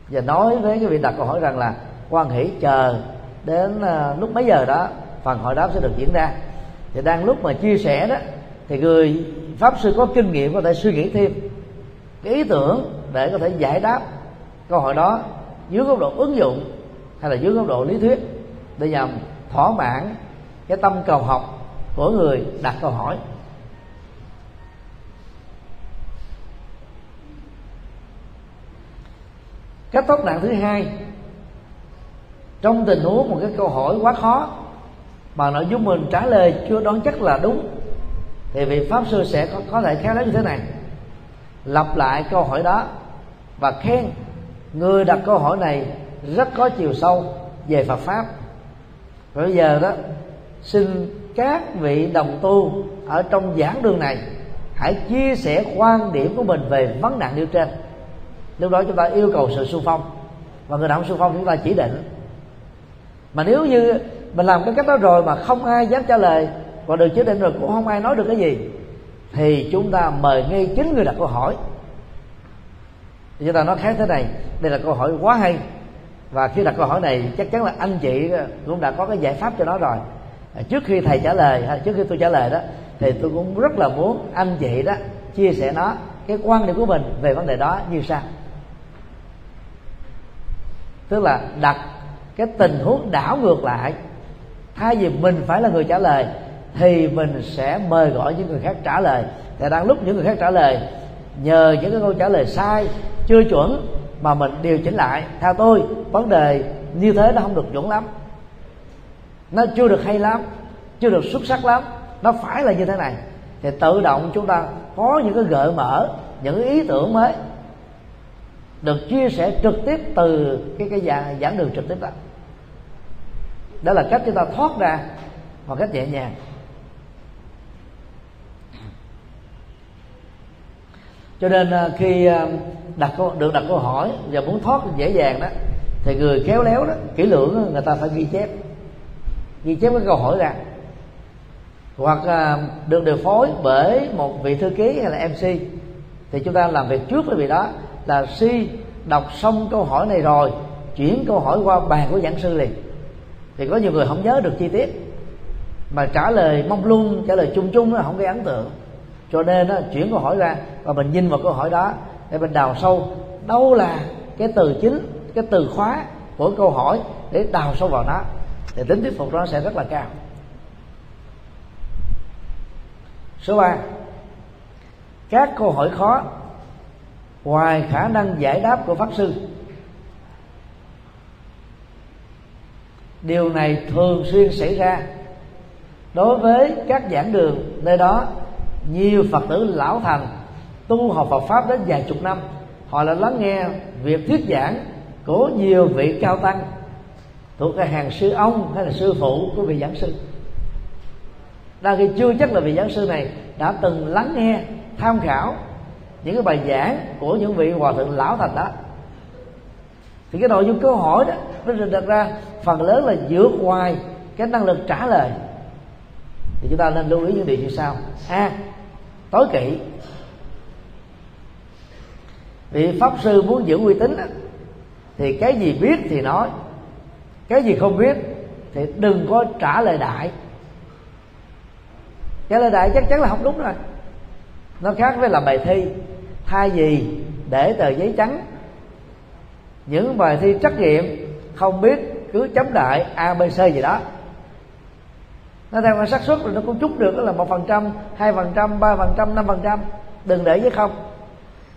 Và nói với cái vị đặt câu hỏi rằng là quan hỷ chờ đến lúc mấy giờ đó, phần hỏi đáp sẽ được diễn ra. Thì đang lúc mà chia sẻ đó thì người pháp sư có kinh nghiệm có thể suy nghĩ thêm. Cái ý tưởng để có thể giải đáp câu hỏi đó dưới góc độ ứng dụng hay là dưới góc độ lý thuyết để nhằm thỏa mãn cái tâm cầu học của người đặt câu hỏi. Cách thoát nạn thứ hai, trong tình huống một cái câu hỏi quá khó mà nội dung mình trả lời chưa đoán chắc là đúng thì vị pháp sư sẽ có, có thể khéo léo như thế này. Lặp lại câu hỏi đó và khen người đặt câu hỏi này rất có chiều sâu về Phật pháp. Và bây giờ đó xin các vị đồng tu ở trong giảng đường này hãy chia sẻ quan điểm của mình về vấn nạn nêu trên. Lúc đó chúng ta yêu cầu sự xung phong và người nào không xung phong chúng ta chỉ định. Mà nếu như mình làm cái cách đó rồi mà không ai dám trả lời và được chế định rồi, cũng không ai nói được cái gì. Thì chúng ta mời ngay chính người đặt câu hỏi. Thì chúng ta nói khác thế này, đây là câu hỏi quá hay. Và khi đặt câu hỏi này, chắc chắn là anh chị ờ, cũng đã có cái giải pháp cho nó rồi. À, trước khi thầy trả lời, hay trước khi tôi trả lời đó, thì tôi cũng rất là muốn anh chị đó chia sẻ nó, cái quan điểm của mình về vấn đề đó như sau. Tức là đặt cái tình huống đảo ngược lại, thay vì mình phải là người trả lời thì mình sẽ mời gọi những người khác trả lời. Thì đang lúc những người khác trả lời nhờ những cái câu trả lời sai chưa chuẩn mà mình điều chỉnh lại. Theo tôi vấn đề như thế nó không được chuẩn lắm. Nó chưa được hay lắm chưa được xuất sắc lắm. Nó phải là như thế này. Thì tự động chúng ta có những cái gợi mở những ý tưởng mới được chia sẻ trực tiếp từ cái cái giảng, giảng đường trực tiếp đó. Đó là cách chúng ta thoát ra một cách nhẹ nhàng. Cho nên à, khi à, đặt câu, được đặt câu hỏi và muốn thoát dễ dàng đó thì người khéo léo đó kỹ lưỡng người ta phải ghi chép. Ghi chép cái câu hỏi ra. Hoặc à, được điều phối bởi một vị thư ký hay là mc thì chúng ta làm việc trước với vị đó là si đọc xong câu hỏi này rồi chuyển câu hỏi qua bàn của giảng sư liền. Thì có nhiều người không nhớ được chi tiết mà trả lời mong lung trả lời chung chung nó không gây ấn tượng cho nên đó, chuyển câu hỏi ra và mình nhìn vào câu hỏi đó để mình đào sâu. Đâu là cái từ chính cái từ khóa của câu hỏi để đào sâu vào nó? Thì tính thuyết phục nó sẽ rất là cao. Số 3 các câu hỏi khó ngoài khả năng giải đáp của pháp sư. Điều này thường xuyên xảy ra đối với các giảng đường nơi đó nhiều phật tử lão thành tu học Phật pháp đến vài chục năm. Họ đã lắng nghe việc thuyết giảng của nhiều vị cao tăng, thuộc cái hàng sư ông hay là sư phụ của vị giảng sư. Đang khi chưa chắc là vị giảng sư này đã từng lắng nghe, tham khảo những cái bài giảng của những vị hòa thượng lão thành đó. Thì cái nội dung câu hỏi đó, nó được đặt ra phần lớn là vượt ngoài cái năng lực trả lời. Thì chúng ta nên lưu ý những điều như sau. A tối kỵ. Vì pháp sư muốn giữ uy tín thì cái gì biết thì nói. Cái gì không biết thì đừng có trả lời đại. Trả lời đại chắc chắn là không đúng rồi. Nó khác với làm bài thi. Thay vì để tờ giấy trắng, những bài thi trắc nghiệm không biết cứ chấm đại a b c gì đó nó theo cái xác suất rồi nó cũng chút được, đó là một phần trăm, hai phần trăm, ba phần trăm, năm phần trăm. Đừng để với không.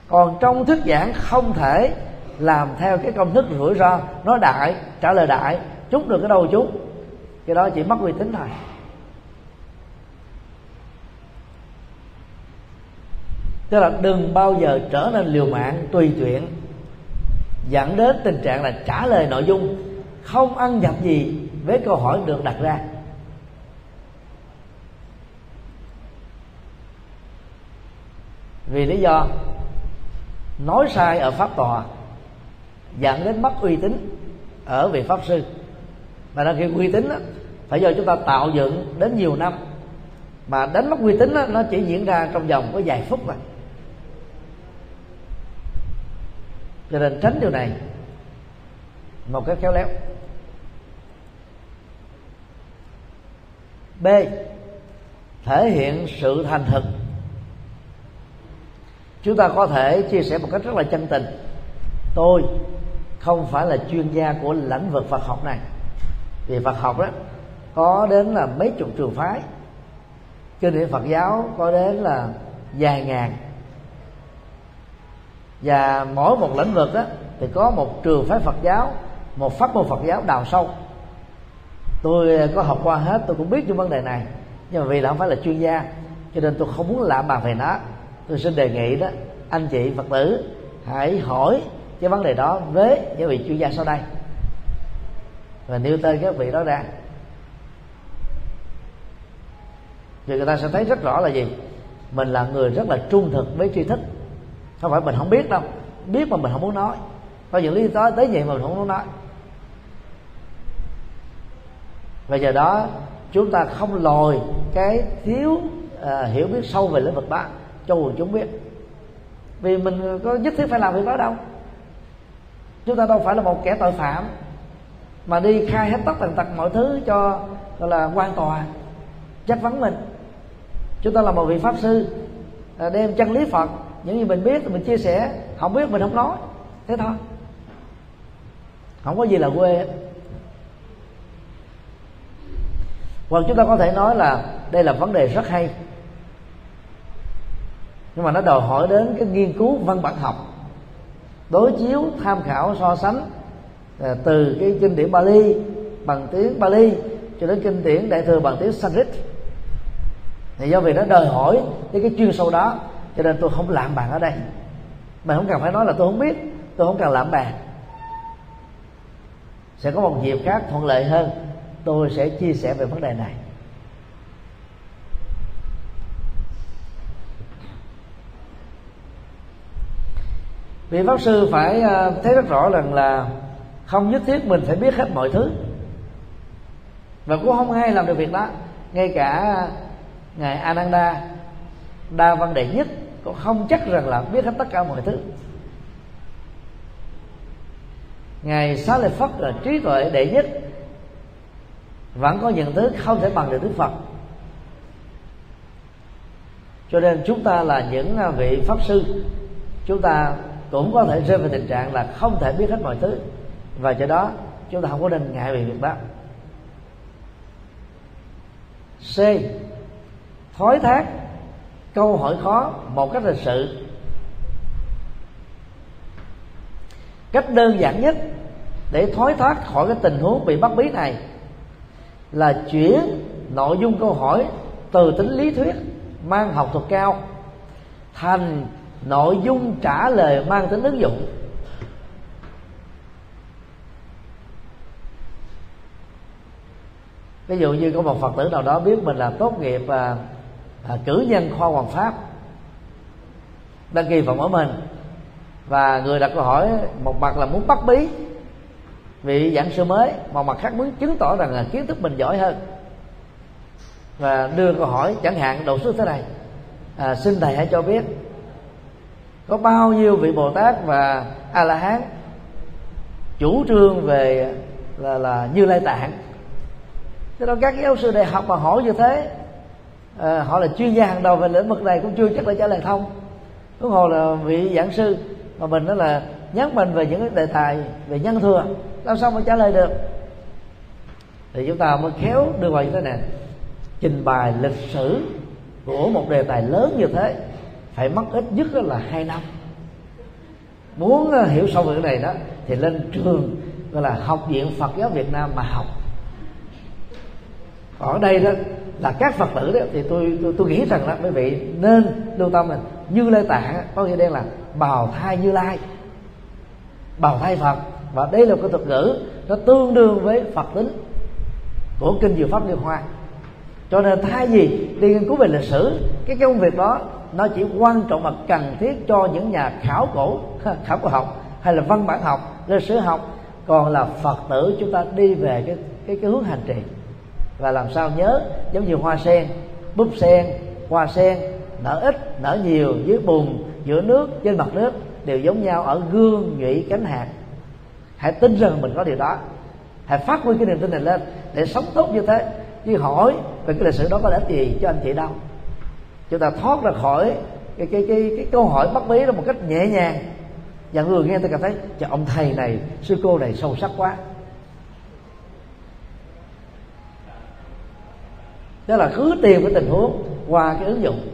Còn trong thuyết giảng không thể làm theo cái công thức rủi ro, nói đại, trả lời đại, chút được cái đâu chút. Cái đó chỉ mất uy tín thôi. Tức là đừng bao giờ trở nên liều mạng, tùy chuyện, dẫn đến tình trạng là trả lời nội dung, không ăn nhập gì với câu hỏi được đặt ra. Vì lý do nói sai ở pháp tòa dẫn đến mất uy tín ở vị pháp sư. Mà nó khi uy tín đó, phải do chúng ta tạo dựng đến nhiều năm. Mà đánh mất uy tín đó, nó chỉ diễn ra trong vòng có vài phút mà. Cho nên tránh điều này một cách khéo léo. B. Thể hiện sự thành thực chúng ta có thể chia sẻ một cách rất là chân tình. Tôi không phải là chuyên gia của lĩnh vực Phật học này. Vì Phật học đó, có đến là mấy chục trường phái. Kinh điển Phật giáo có đến là vài ngàn. Và mỗi một lĩnh vực đó, thì có một trường phái Phật giáo, một pháp môn Phật giáo đào sâu. Tôi có học qua hết, tôi cũng biết những vấn đề này. Nhưng mà vì là không phải là chuyên gia, cho nên tôi không muốn lạ bàn về nó tôi xin đề nghị đó anh chị phật tử hãy hỏi cái vấn đề đó với những vị chuyên gia sau đây. Và nêu tên các vị đó ra. Thì người ta sẽ thấy rất rõ là gì? Mình là người rất là trung thực với tri thức. Không phải mình không biết đâu biết mà mình không muốn nói. Có những lý do tới vậy mà mình không muốn nói. Và giờ đó chúng ta không lòi cái thiếu uh, hiểu biết sâu về lĩnh vực đó cho quần chúng biết. Vì mình có nhất thiết phải làm việc đó đâu. Chúng ta đâu phải là một kẻ tội phạm mà đi khai hết tất tần tật mọi thứ cho, gọi là, quan tòa, chất vấn mình. Chúng ta là một vị pháp sư à, đem chân lý phật, những gì mình biết thì mình chia sẻ, không biết, mình không nói. Thế thôi. Không có gì là quê hoặc chúng ta có thể nói là đây là vấn đề rất hay nhưng mà nó đòi hỏi đến cái nghiên cứu văn bản học, đối chiếu, tham khảo, so sánh à, từ cái kinh điển Bali bằng tiếng Bali cho đến kinh điển đại thừa bằng tiếng Sanskrit. Thì do vì nó đòi hỏi đến cái chuyên sâu đó, cho nên tôi không làm bạn ở đây. Mà không cần phải nói là tôi không biết, tôi không cần làm bạn sẽ có một dịp khác thuận lợi hơn, tôi sẽ chia sẻ về vấn đề này. Vị pháp sư phải ờ, thấy rất rõ rằng là không nhất thiết mình phải biết hết mọi thứ. Và cũng không ai làm được việc đó. Ngay cả ngài Ananda, đa văn đệ nhất cũng không chắc rằng là biết hết tất cả mọi thứ. Ngài xá lợi phất là trí tuệ đệ nhất, vẫn có những thứ không thể bằng được đức phật. Cho nên chúng ta là những ờ, vị pháp sư. Chúng ta cũng có thể rơi vào tình trạng là không thể biết hết mọi thứ. Và do đó, chúng ta không có nên ngại về việc đó c. Thói thác, câu hỏi khó, một cách lịch sự. Cách đơn giản nhất để thoái thoát khỏi cái tình huống bị bắt bí này là chuyển nội dung câu hỏi từ tính lý thuyết, mang học thuật cao, thành nội dung trả lời mang tính ứng dụng. Ví dụ như có một phật tử nào đó biết mình là tốt nghiệp à, à, cử nhân khoa hoàng pháp đăng ký phỏng ở mình và người đặt câu hỏi một mặt là muốn bắt bí vị giảng sư mới một mặt khác muốn chứng tỏ rằng là kiến thức mình giỏi hơn và đưa câu hỏi chẳng hạn đầu xuất thế này à, xin thầy hãy cho biết có bao nhiêu vị bồ tát và a la hán chủ trương về là là như lai tạng? Thế đó các giáo sư đại học mà hỏi như thế à, họ là chuyên gia hàng đầu về lĩnh vực này cũng chưa chắc là trả lời thông. Huống hồ là vị giảng sư mà mình đó là nhắc mình về những cái đề tài về nhân thừa làm sao mà trả lời được? Thì chúng ta mới khéo đưa vào như thế này trình bày lịch sử của một đề tài lớn như thế phải mất ít nhất là hai năm. Muốn ờ, hiểu sâu về cái này đó thì lên trường gọi là học viện Phật giáo Việt Nam mà học. Ở đây đó là các phật tử đó thì tôi tôi, tôi nghĩ rằng là quý vị nên lưu tâm mình như lai tạng có nghĩa đen là bào thai như lai. Bào thai phật. Và đây là một cái thuật ngữ nó tương đương với phật tính của kinh diệu pháp liên hoa. Cho nên thay vì đi nghiên cứu về lịch sử cái công việc đó nó chỉ quan trọng và cần thiết cho những nhà khảo cổ khảo cổ học, hay là văn bản học, lịch sử học. Còn là phật tử, chúng ta đi về cái cái cái hướng hành trì. Và làm sao nhớ, giống như hoa sen, búp sen, hoa sen, nở ít, nở nhiều dưới bùn, giữa nước, trên mặt nước, đều giống nhau ở gương nhụy cánh hạt. Hãy tin rằng mình có điều đó. Hãy phát huy cái niềm tin này lên để sống tốt như thế. Chứ hỏi về cái lịch sử đó có lẽ gì cho anh chị đâu chúng ta thoát ra khỏi cái cái cái, cái câu hỏi bắt bí đó một cách nhẹ nhàng. Và người nghe tôi cảm thấy cho ông thầy này sư cô này sâu sắc quá. Đó là cứ tìm cái tình huống qua cái ứng dụng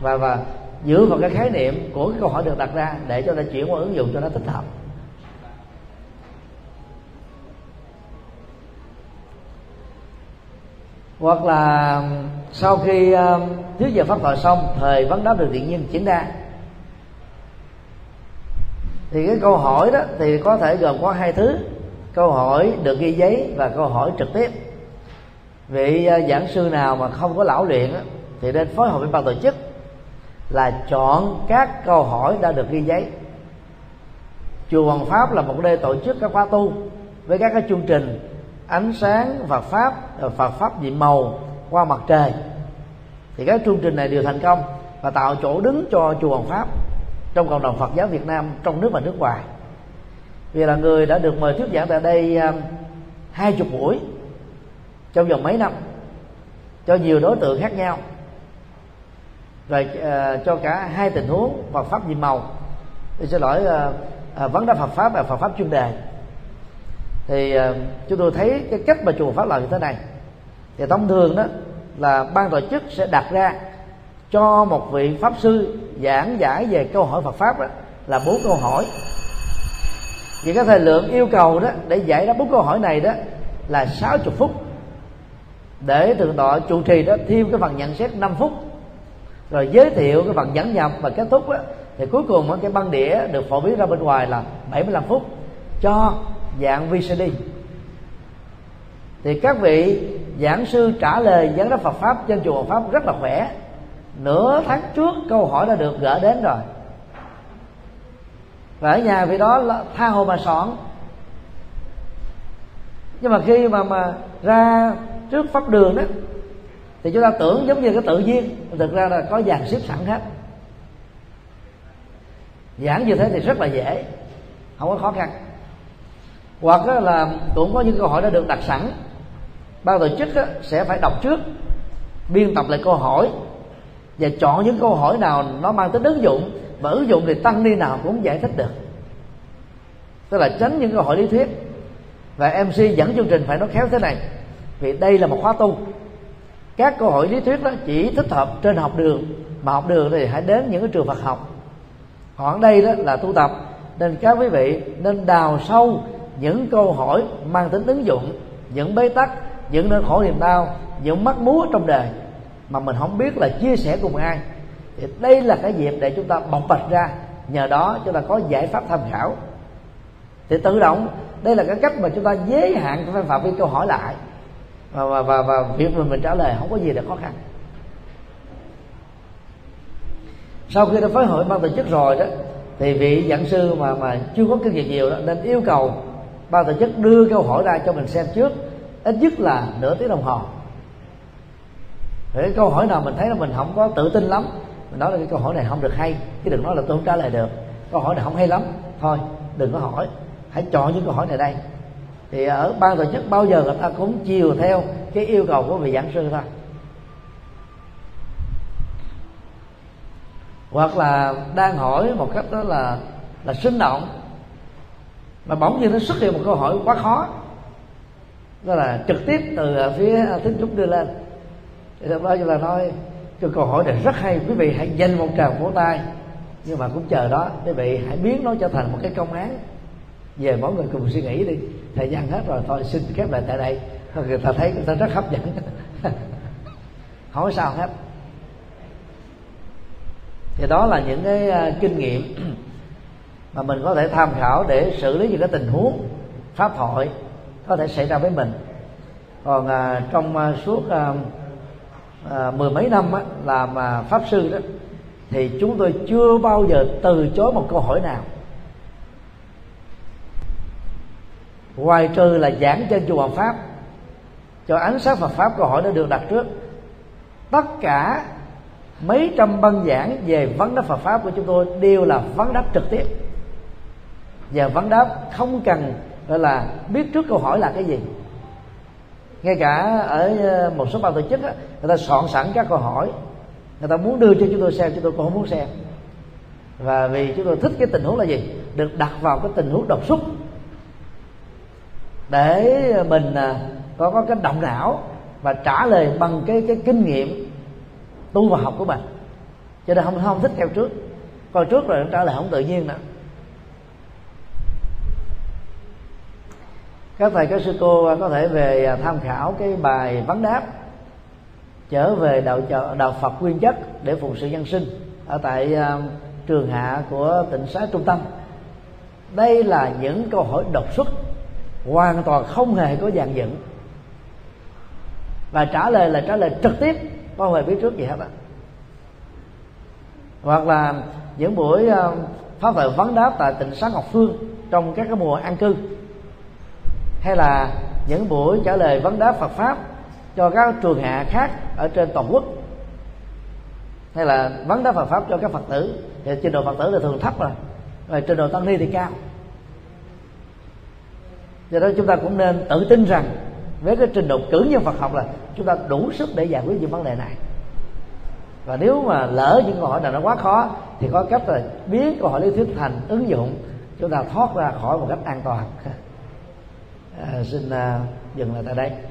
và và dựa vào cái khái niệm của cái câu hỏi được đặt ra để cho ta chuyển qua ứng dụng cho nó thích hợp. Hoặc là sau khi um, trước giờ pháp thoại xong, thời vấn đáp được tự nhiên diễn ra. Thì cái câu hỏi đó thì có thể gồm có hai thứ. Câu hỏi được ghi giấy và câu hỏi trực tiếp. Vị à, giảng sư nào mà không có lão luyện thì nên phối hợp với ban tổ chức là chọn các câu hỏi đã được ghi giấy. Chùa Hoàng Pháp là một nơi tổ chức các khóa tu với các cái chương trình ánh sáng à, Phật pháp Phật pháp nhiệm màu qua mặt trời thì các chương trình này đều thành công và tạo chỗ đứng cho chùa Hồng Pháp trong cộng đồng Phật giáo Việt Nam trong nước và nước ngoài. Vì là người đã được mời thuyết giảng tại đây à, hai chục buổi trong vòng mấy năm cho nhiều đối tượng khác nhau rồi uh, cho cả hai tình huống Phật pháp nhiệm màu. Tôi xin lỗi uh, uh, vấn đề Phật pháp và Phật pháp chuyên đề. Thì uh, chúng tôi thấy cái cách mà chùa pháp làm như thế này. Thì thông thường đó là ban tổ chức sẽ đặt ra cho một vị pháp sư giảng giải về câu hỏi Phật pháp đó, là bốn câu hỏi. Vì cái thời lượng yêu cầu đó để giải đáp bốn câu hỏi này đó là 60 phút. Để thượng tọa chủ trì đó thêm cái phần nhận xét 5 phút. Rồi giới thiệu cái phần dẫn nhập và kết thúc đó, thì cuối cùng cái băng đĩa được phổ biến ra bên ngoài là 75 phút cho dạng VCD thì các vị giảng sư trả lời vấn đáp Phật pháp trên chùa Phật pháp rất là khỏe. Nửa tháng trước câu hỏi đã được gỡ đến rồi. Và ở nhà vì đó là tha hồ mà soạn. Nhưng mà khi mà mà ra trước pháp đường đó, thì chúng ta tưởng giống như cái tự nhiên thực ra là có dàn xếp sẵn hết. Giảng như thế thì rất là dễ, không có khó khăn. Hoặc là cũng có những câu hỏi đã được đặt sẵn ban tổ chức sẽ phải đọc trước, biên tập lại câu hỏi và chọn những câu hỏi nào nó mang tính ứng dụng và ứng dụng thì tăng ni nào cũng giải thích được. Tức là tránh những câu hỏi lý thuyết. Và mc dẫn chương trình phải nói khéo thế này, vì đây là một khóa tu. Các câu hỏi lý thuyết đó chỉ thích hợp trên học đường, mà học đường thì hãy đến những cái trường Phật học. Còn đây đó là tu tập, nên các quý vị nên đào sâu những câu hỏi mang tính ứng dụng, những bế tắc những nỗi khổ niềm đau những mắt múa trong đời mà mình không biết là chia sẻ cùng ai. Thì đây là cái dịp để chúng ta bộc bạch ra nhờ đó chúng ta có giải pháp tham khảo. Thì tự động đây là cái cách mà chúng ta giới hạn cái phạm vi câu hỏi lại. Và và và, và việc mà mình trả lời không có gì là khó khăn. Sau khi đã phối hợp ban tổ chức rồi đó thì vị giảng sư mà mà chưa có kinh nghiệm nhiều đó nên yêu cầu ban tổ chức đưa câu hỏi ra cho mình xem trước ít nhất là nửa tiếng đồng hồ. Để câu hỏi nào mình thấy là mình không có tự tin lắm, mình nói là cái câu hỏi này không được hay, chứ đừng nói là tôi không trả lời được. Câu hỏi này không hay lắm, thôi, đừng có hỏi, hãy chọn những câu hỏi này đây. Thì ở ban tổ chức bao giờ người ta cũng chiều theo cái yêu cầu của vị giảng sư thôi. Hoặc là đang hỏi một cách đó là là sinh động, mà bỗng nhiên nó xuất hiện một câu hỏi quá khó đó là trực tiếp từ à, phía à, thính chúng đưa lên. Thì lúc đó chúng ta nói, cái câu hỏi này rất hay, quý vị hãy dành một tràng vỗ tay. Nhưng mà cũng chờ đó, quý vị hãy biến nó trở thành một cái công án. Về mỗi người cùng suy nghĩ đi, thời gian hết rồi, thôi, xin khép lại tại đây. Người ta thấy, người ta rất hấp dẫn. Hỏi sao hết. Thì đó là những cái à, kinh nghiệm mà mình có thể tham khảo để xử lý những cái tình huống, pháp thoại có thể xảy ra với mình. Còn à, trong à, suốt à, à, mười mấy năm á, làm à, pháp sư đó thì chúng tôi chưa bao giờ từ chối một câu hỏi nào. Ngoài trừ là giảng trên chùa Hoàng Pháp cho ánh sáng Phật pháp câu hỏi đã được đặt trước. Tất cả mấy trăm băng giảng về vấn đáp Phật pháp của chúng tôi đều là vấn đáp trực tiếp. Và vấn đáp không cần đó là biết trước câu hỏi là cái gì. Ngay cả ở ờ, một số ban tổ chức á, người ta soạn sẵn các câu hỏi. Người ta muốn đưa cho chúng tôi xem chúng tôi cũng không muốn xem. Và vì chúng tôi thích cái tình huống là gì? Được đặt vào cái tình huống độc xuất. Để mình ờ, có có cái động não và trả lời bằng cái cái kinh nghiệm tu và học của mình. Cho nên không không thích theo trước. Coi trước rồi trả lời không tự nhiên nữa. Các thầy, các sư cô à, có thể về à, tham khảo cái bài vấn đáp, trở về đạo đạo Phật nguyên chất để phụng sự nhân sinh ở tại à, trường hạ của tỉnh xá trung tâm. Đây là những câu hỏi đột xuất, hoàn toàn không hề có dàn dựng. Và trả lời là trả lời trực tiếp không hề biết trước gì hết á. Hoặc là những buổi phát pháp thoại vấn đáp tại tỉnh sáng ngọc phương trong các cái mùa an cư hay là những buổi trả lời vấn đáp phật pháp cho các trường hạ khác ở trên toàn quốc, hay là vấn đáp phật pháp cho các phật tử, thì trình độ phật tử là thường thấp rồi rồi trình độ tăng ni thì cao. Do đó chúng ta cũng nên tự tin rằng với cái trình độ cử nhân Phật học là chúng ta đủ sức để giải quyết những vấn đề này. Và nếu mà lỡ những câu hỏi nào nó quá khó, thì có cách là biến câu hỏi lý thuyết thành ứng dụng, chúng ta thoát ra khỏi một cách an toàn. à, xin à, dừng lại tại đây.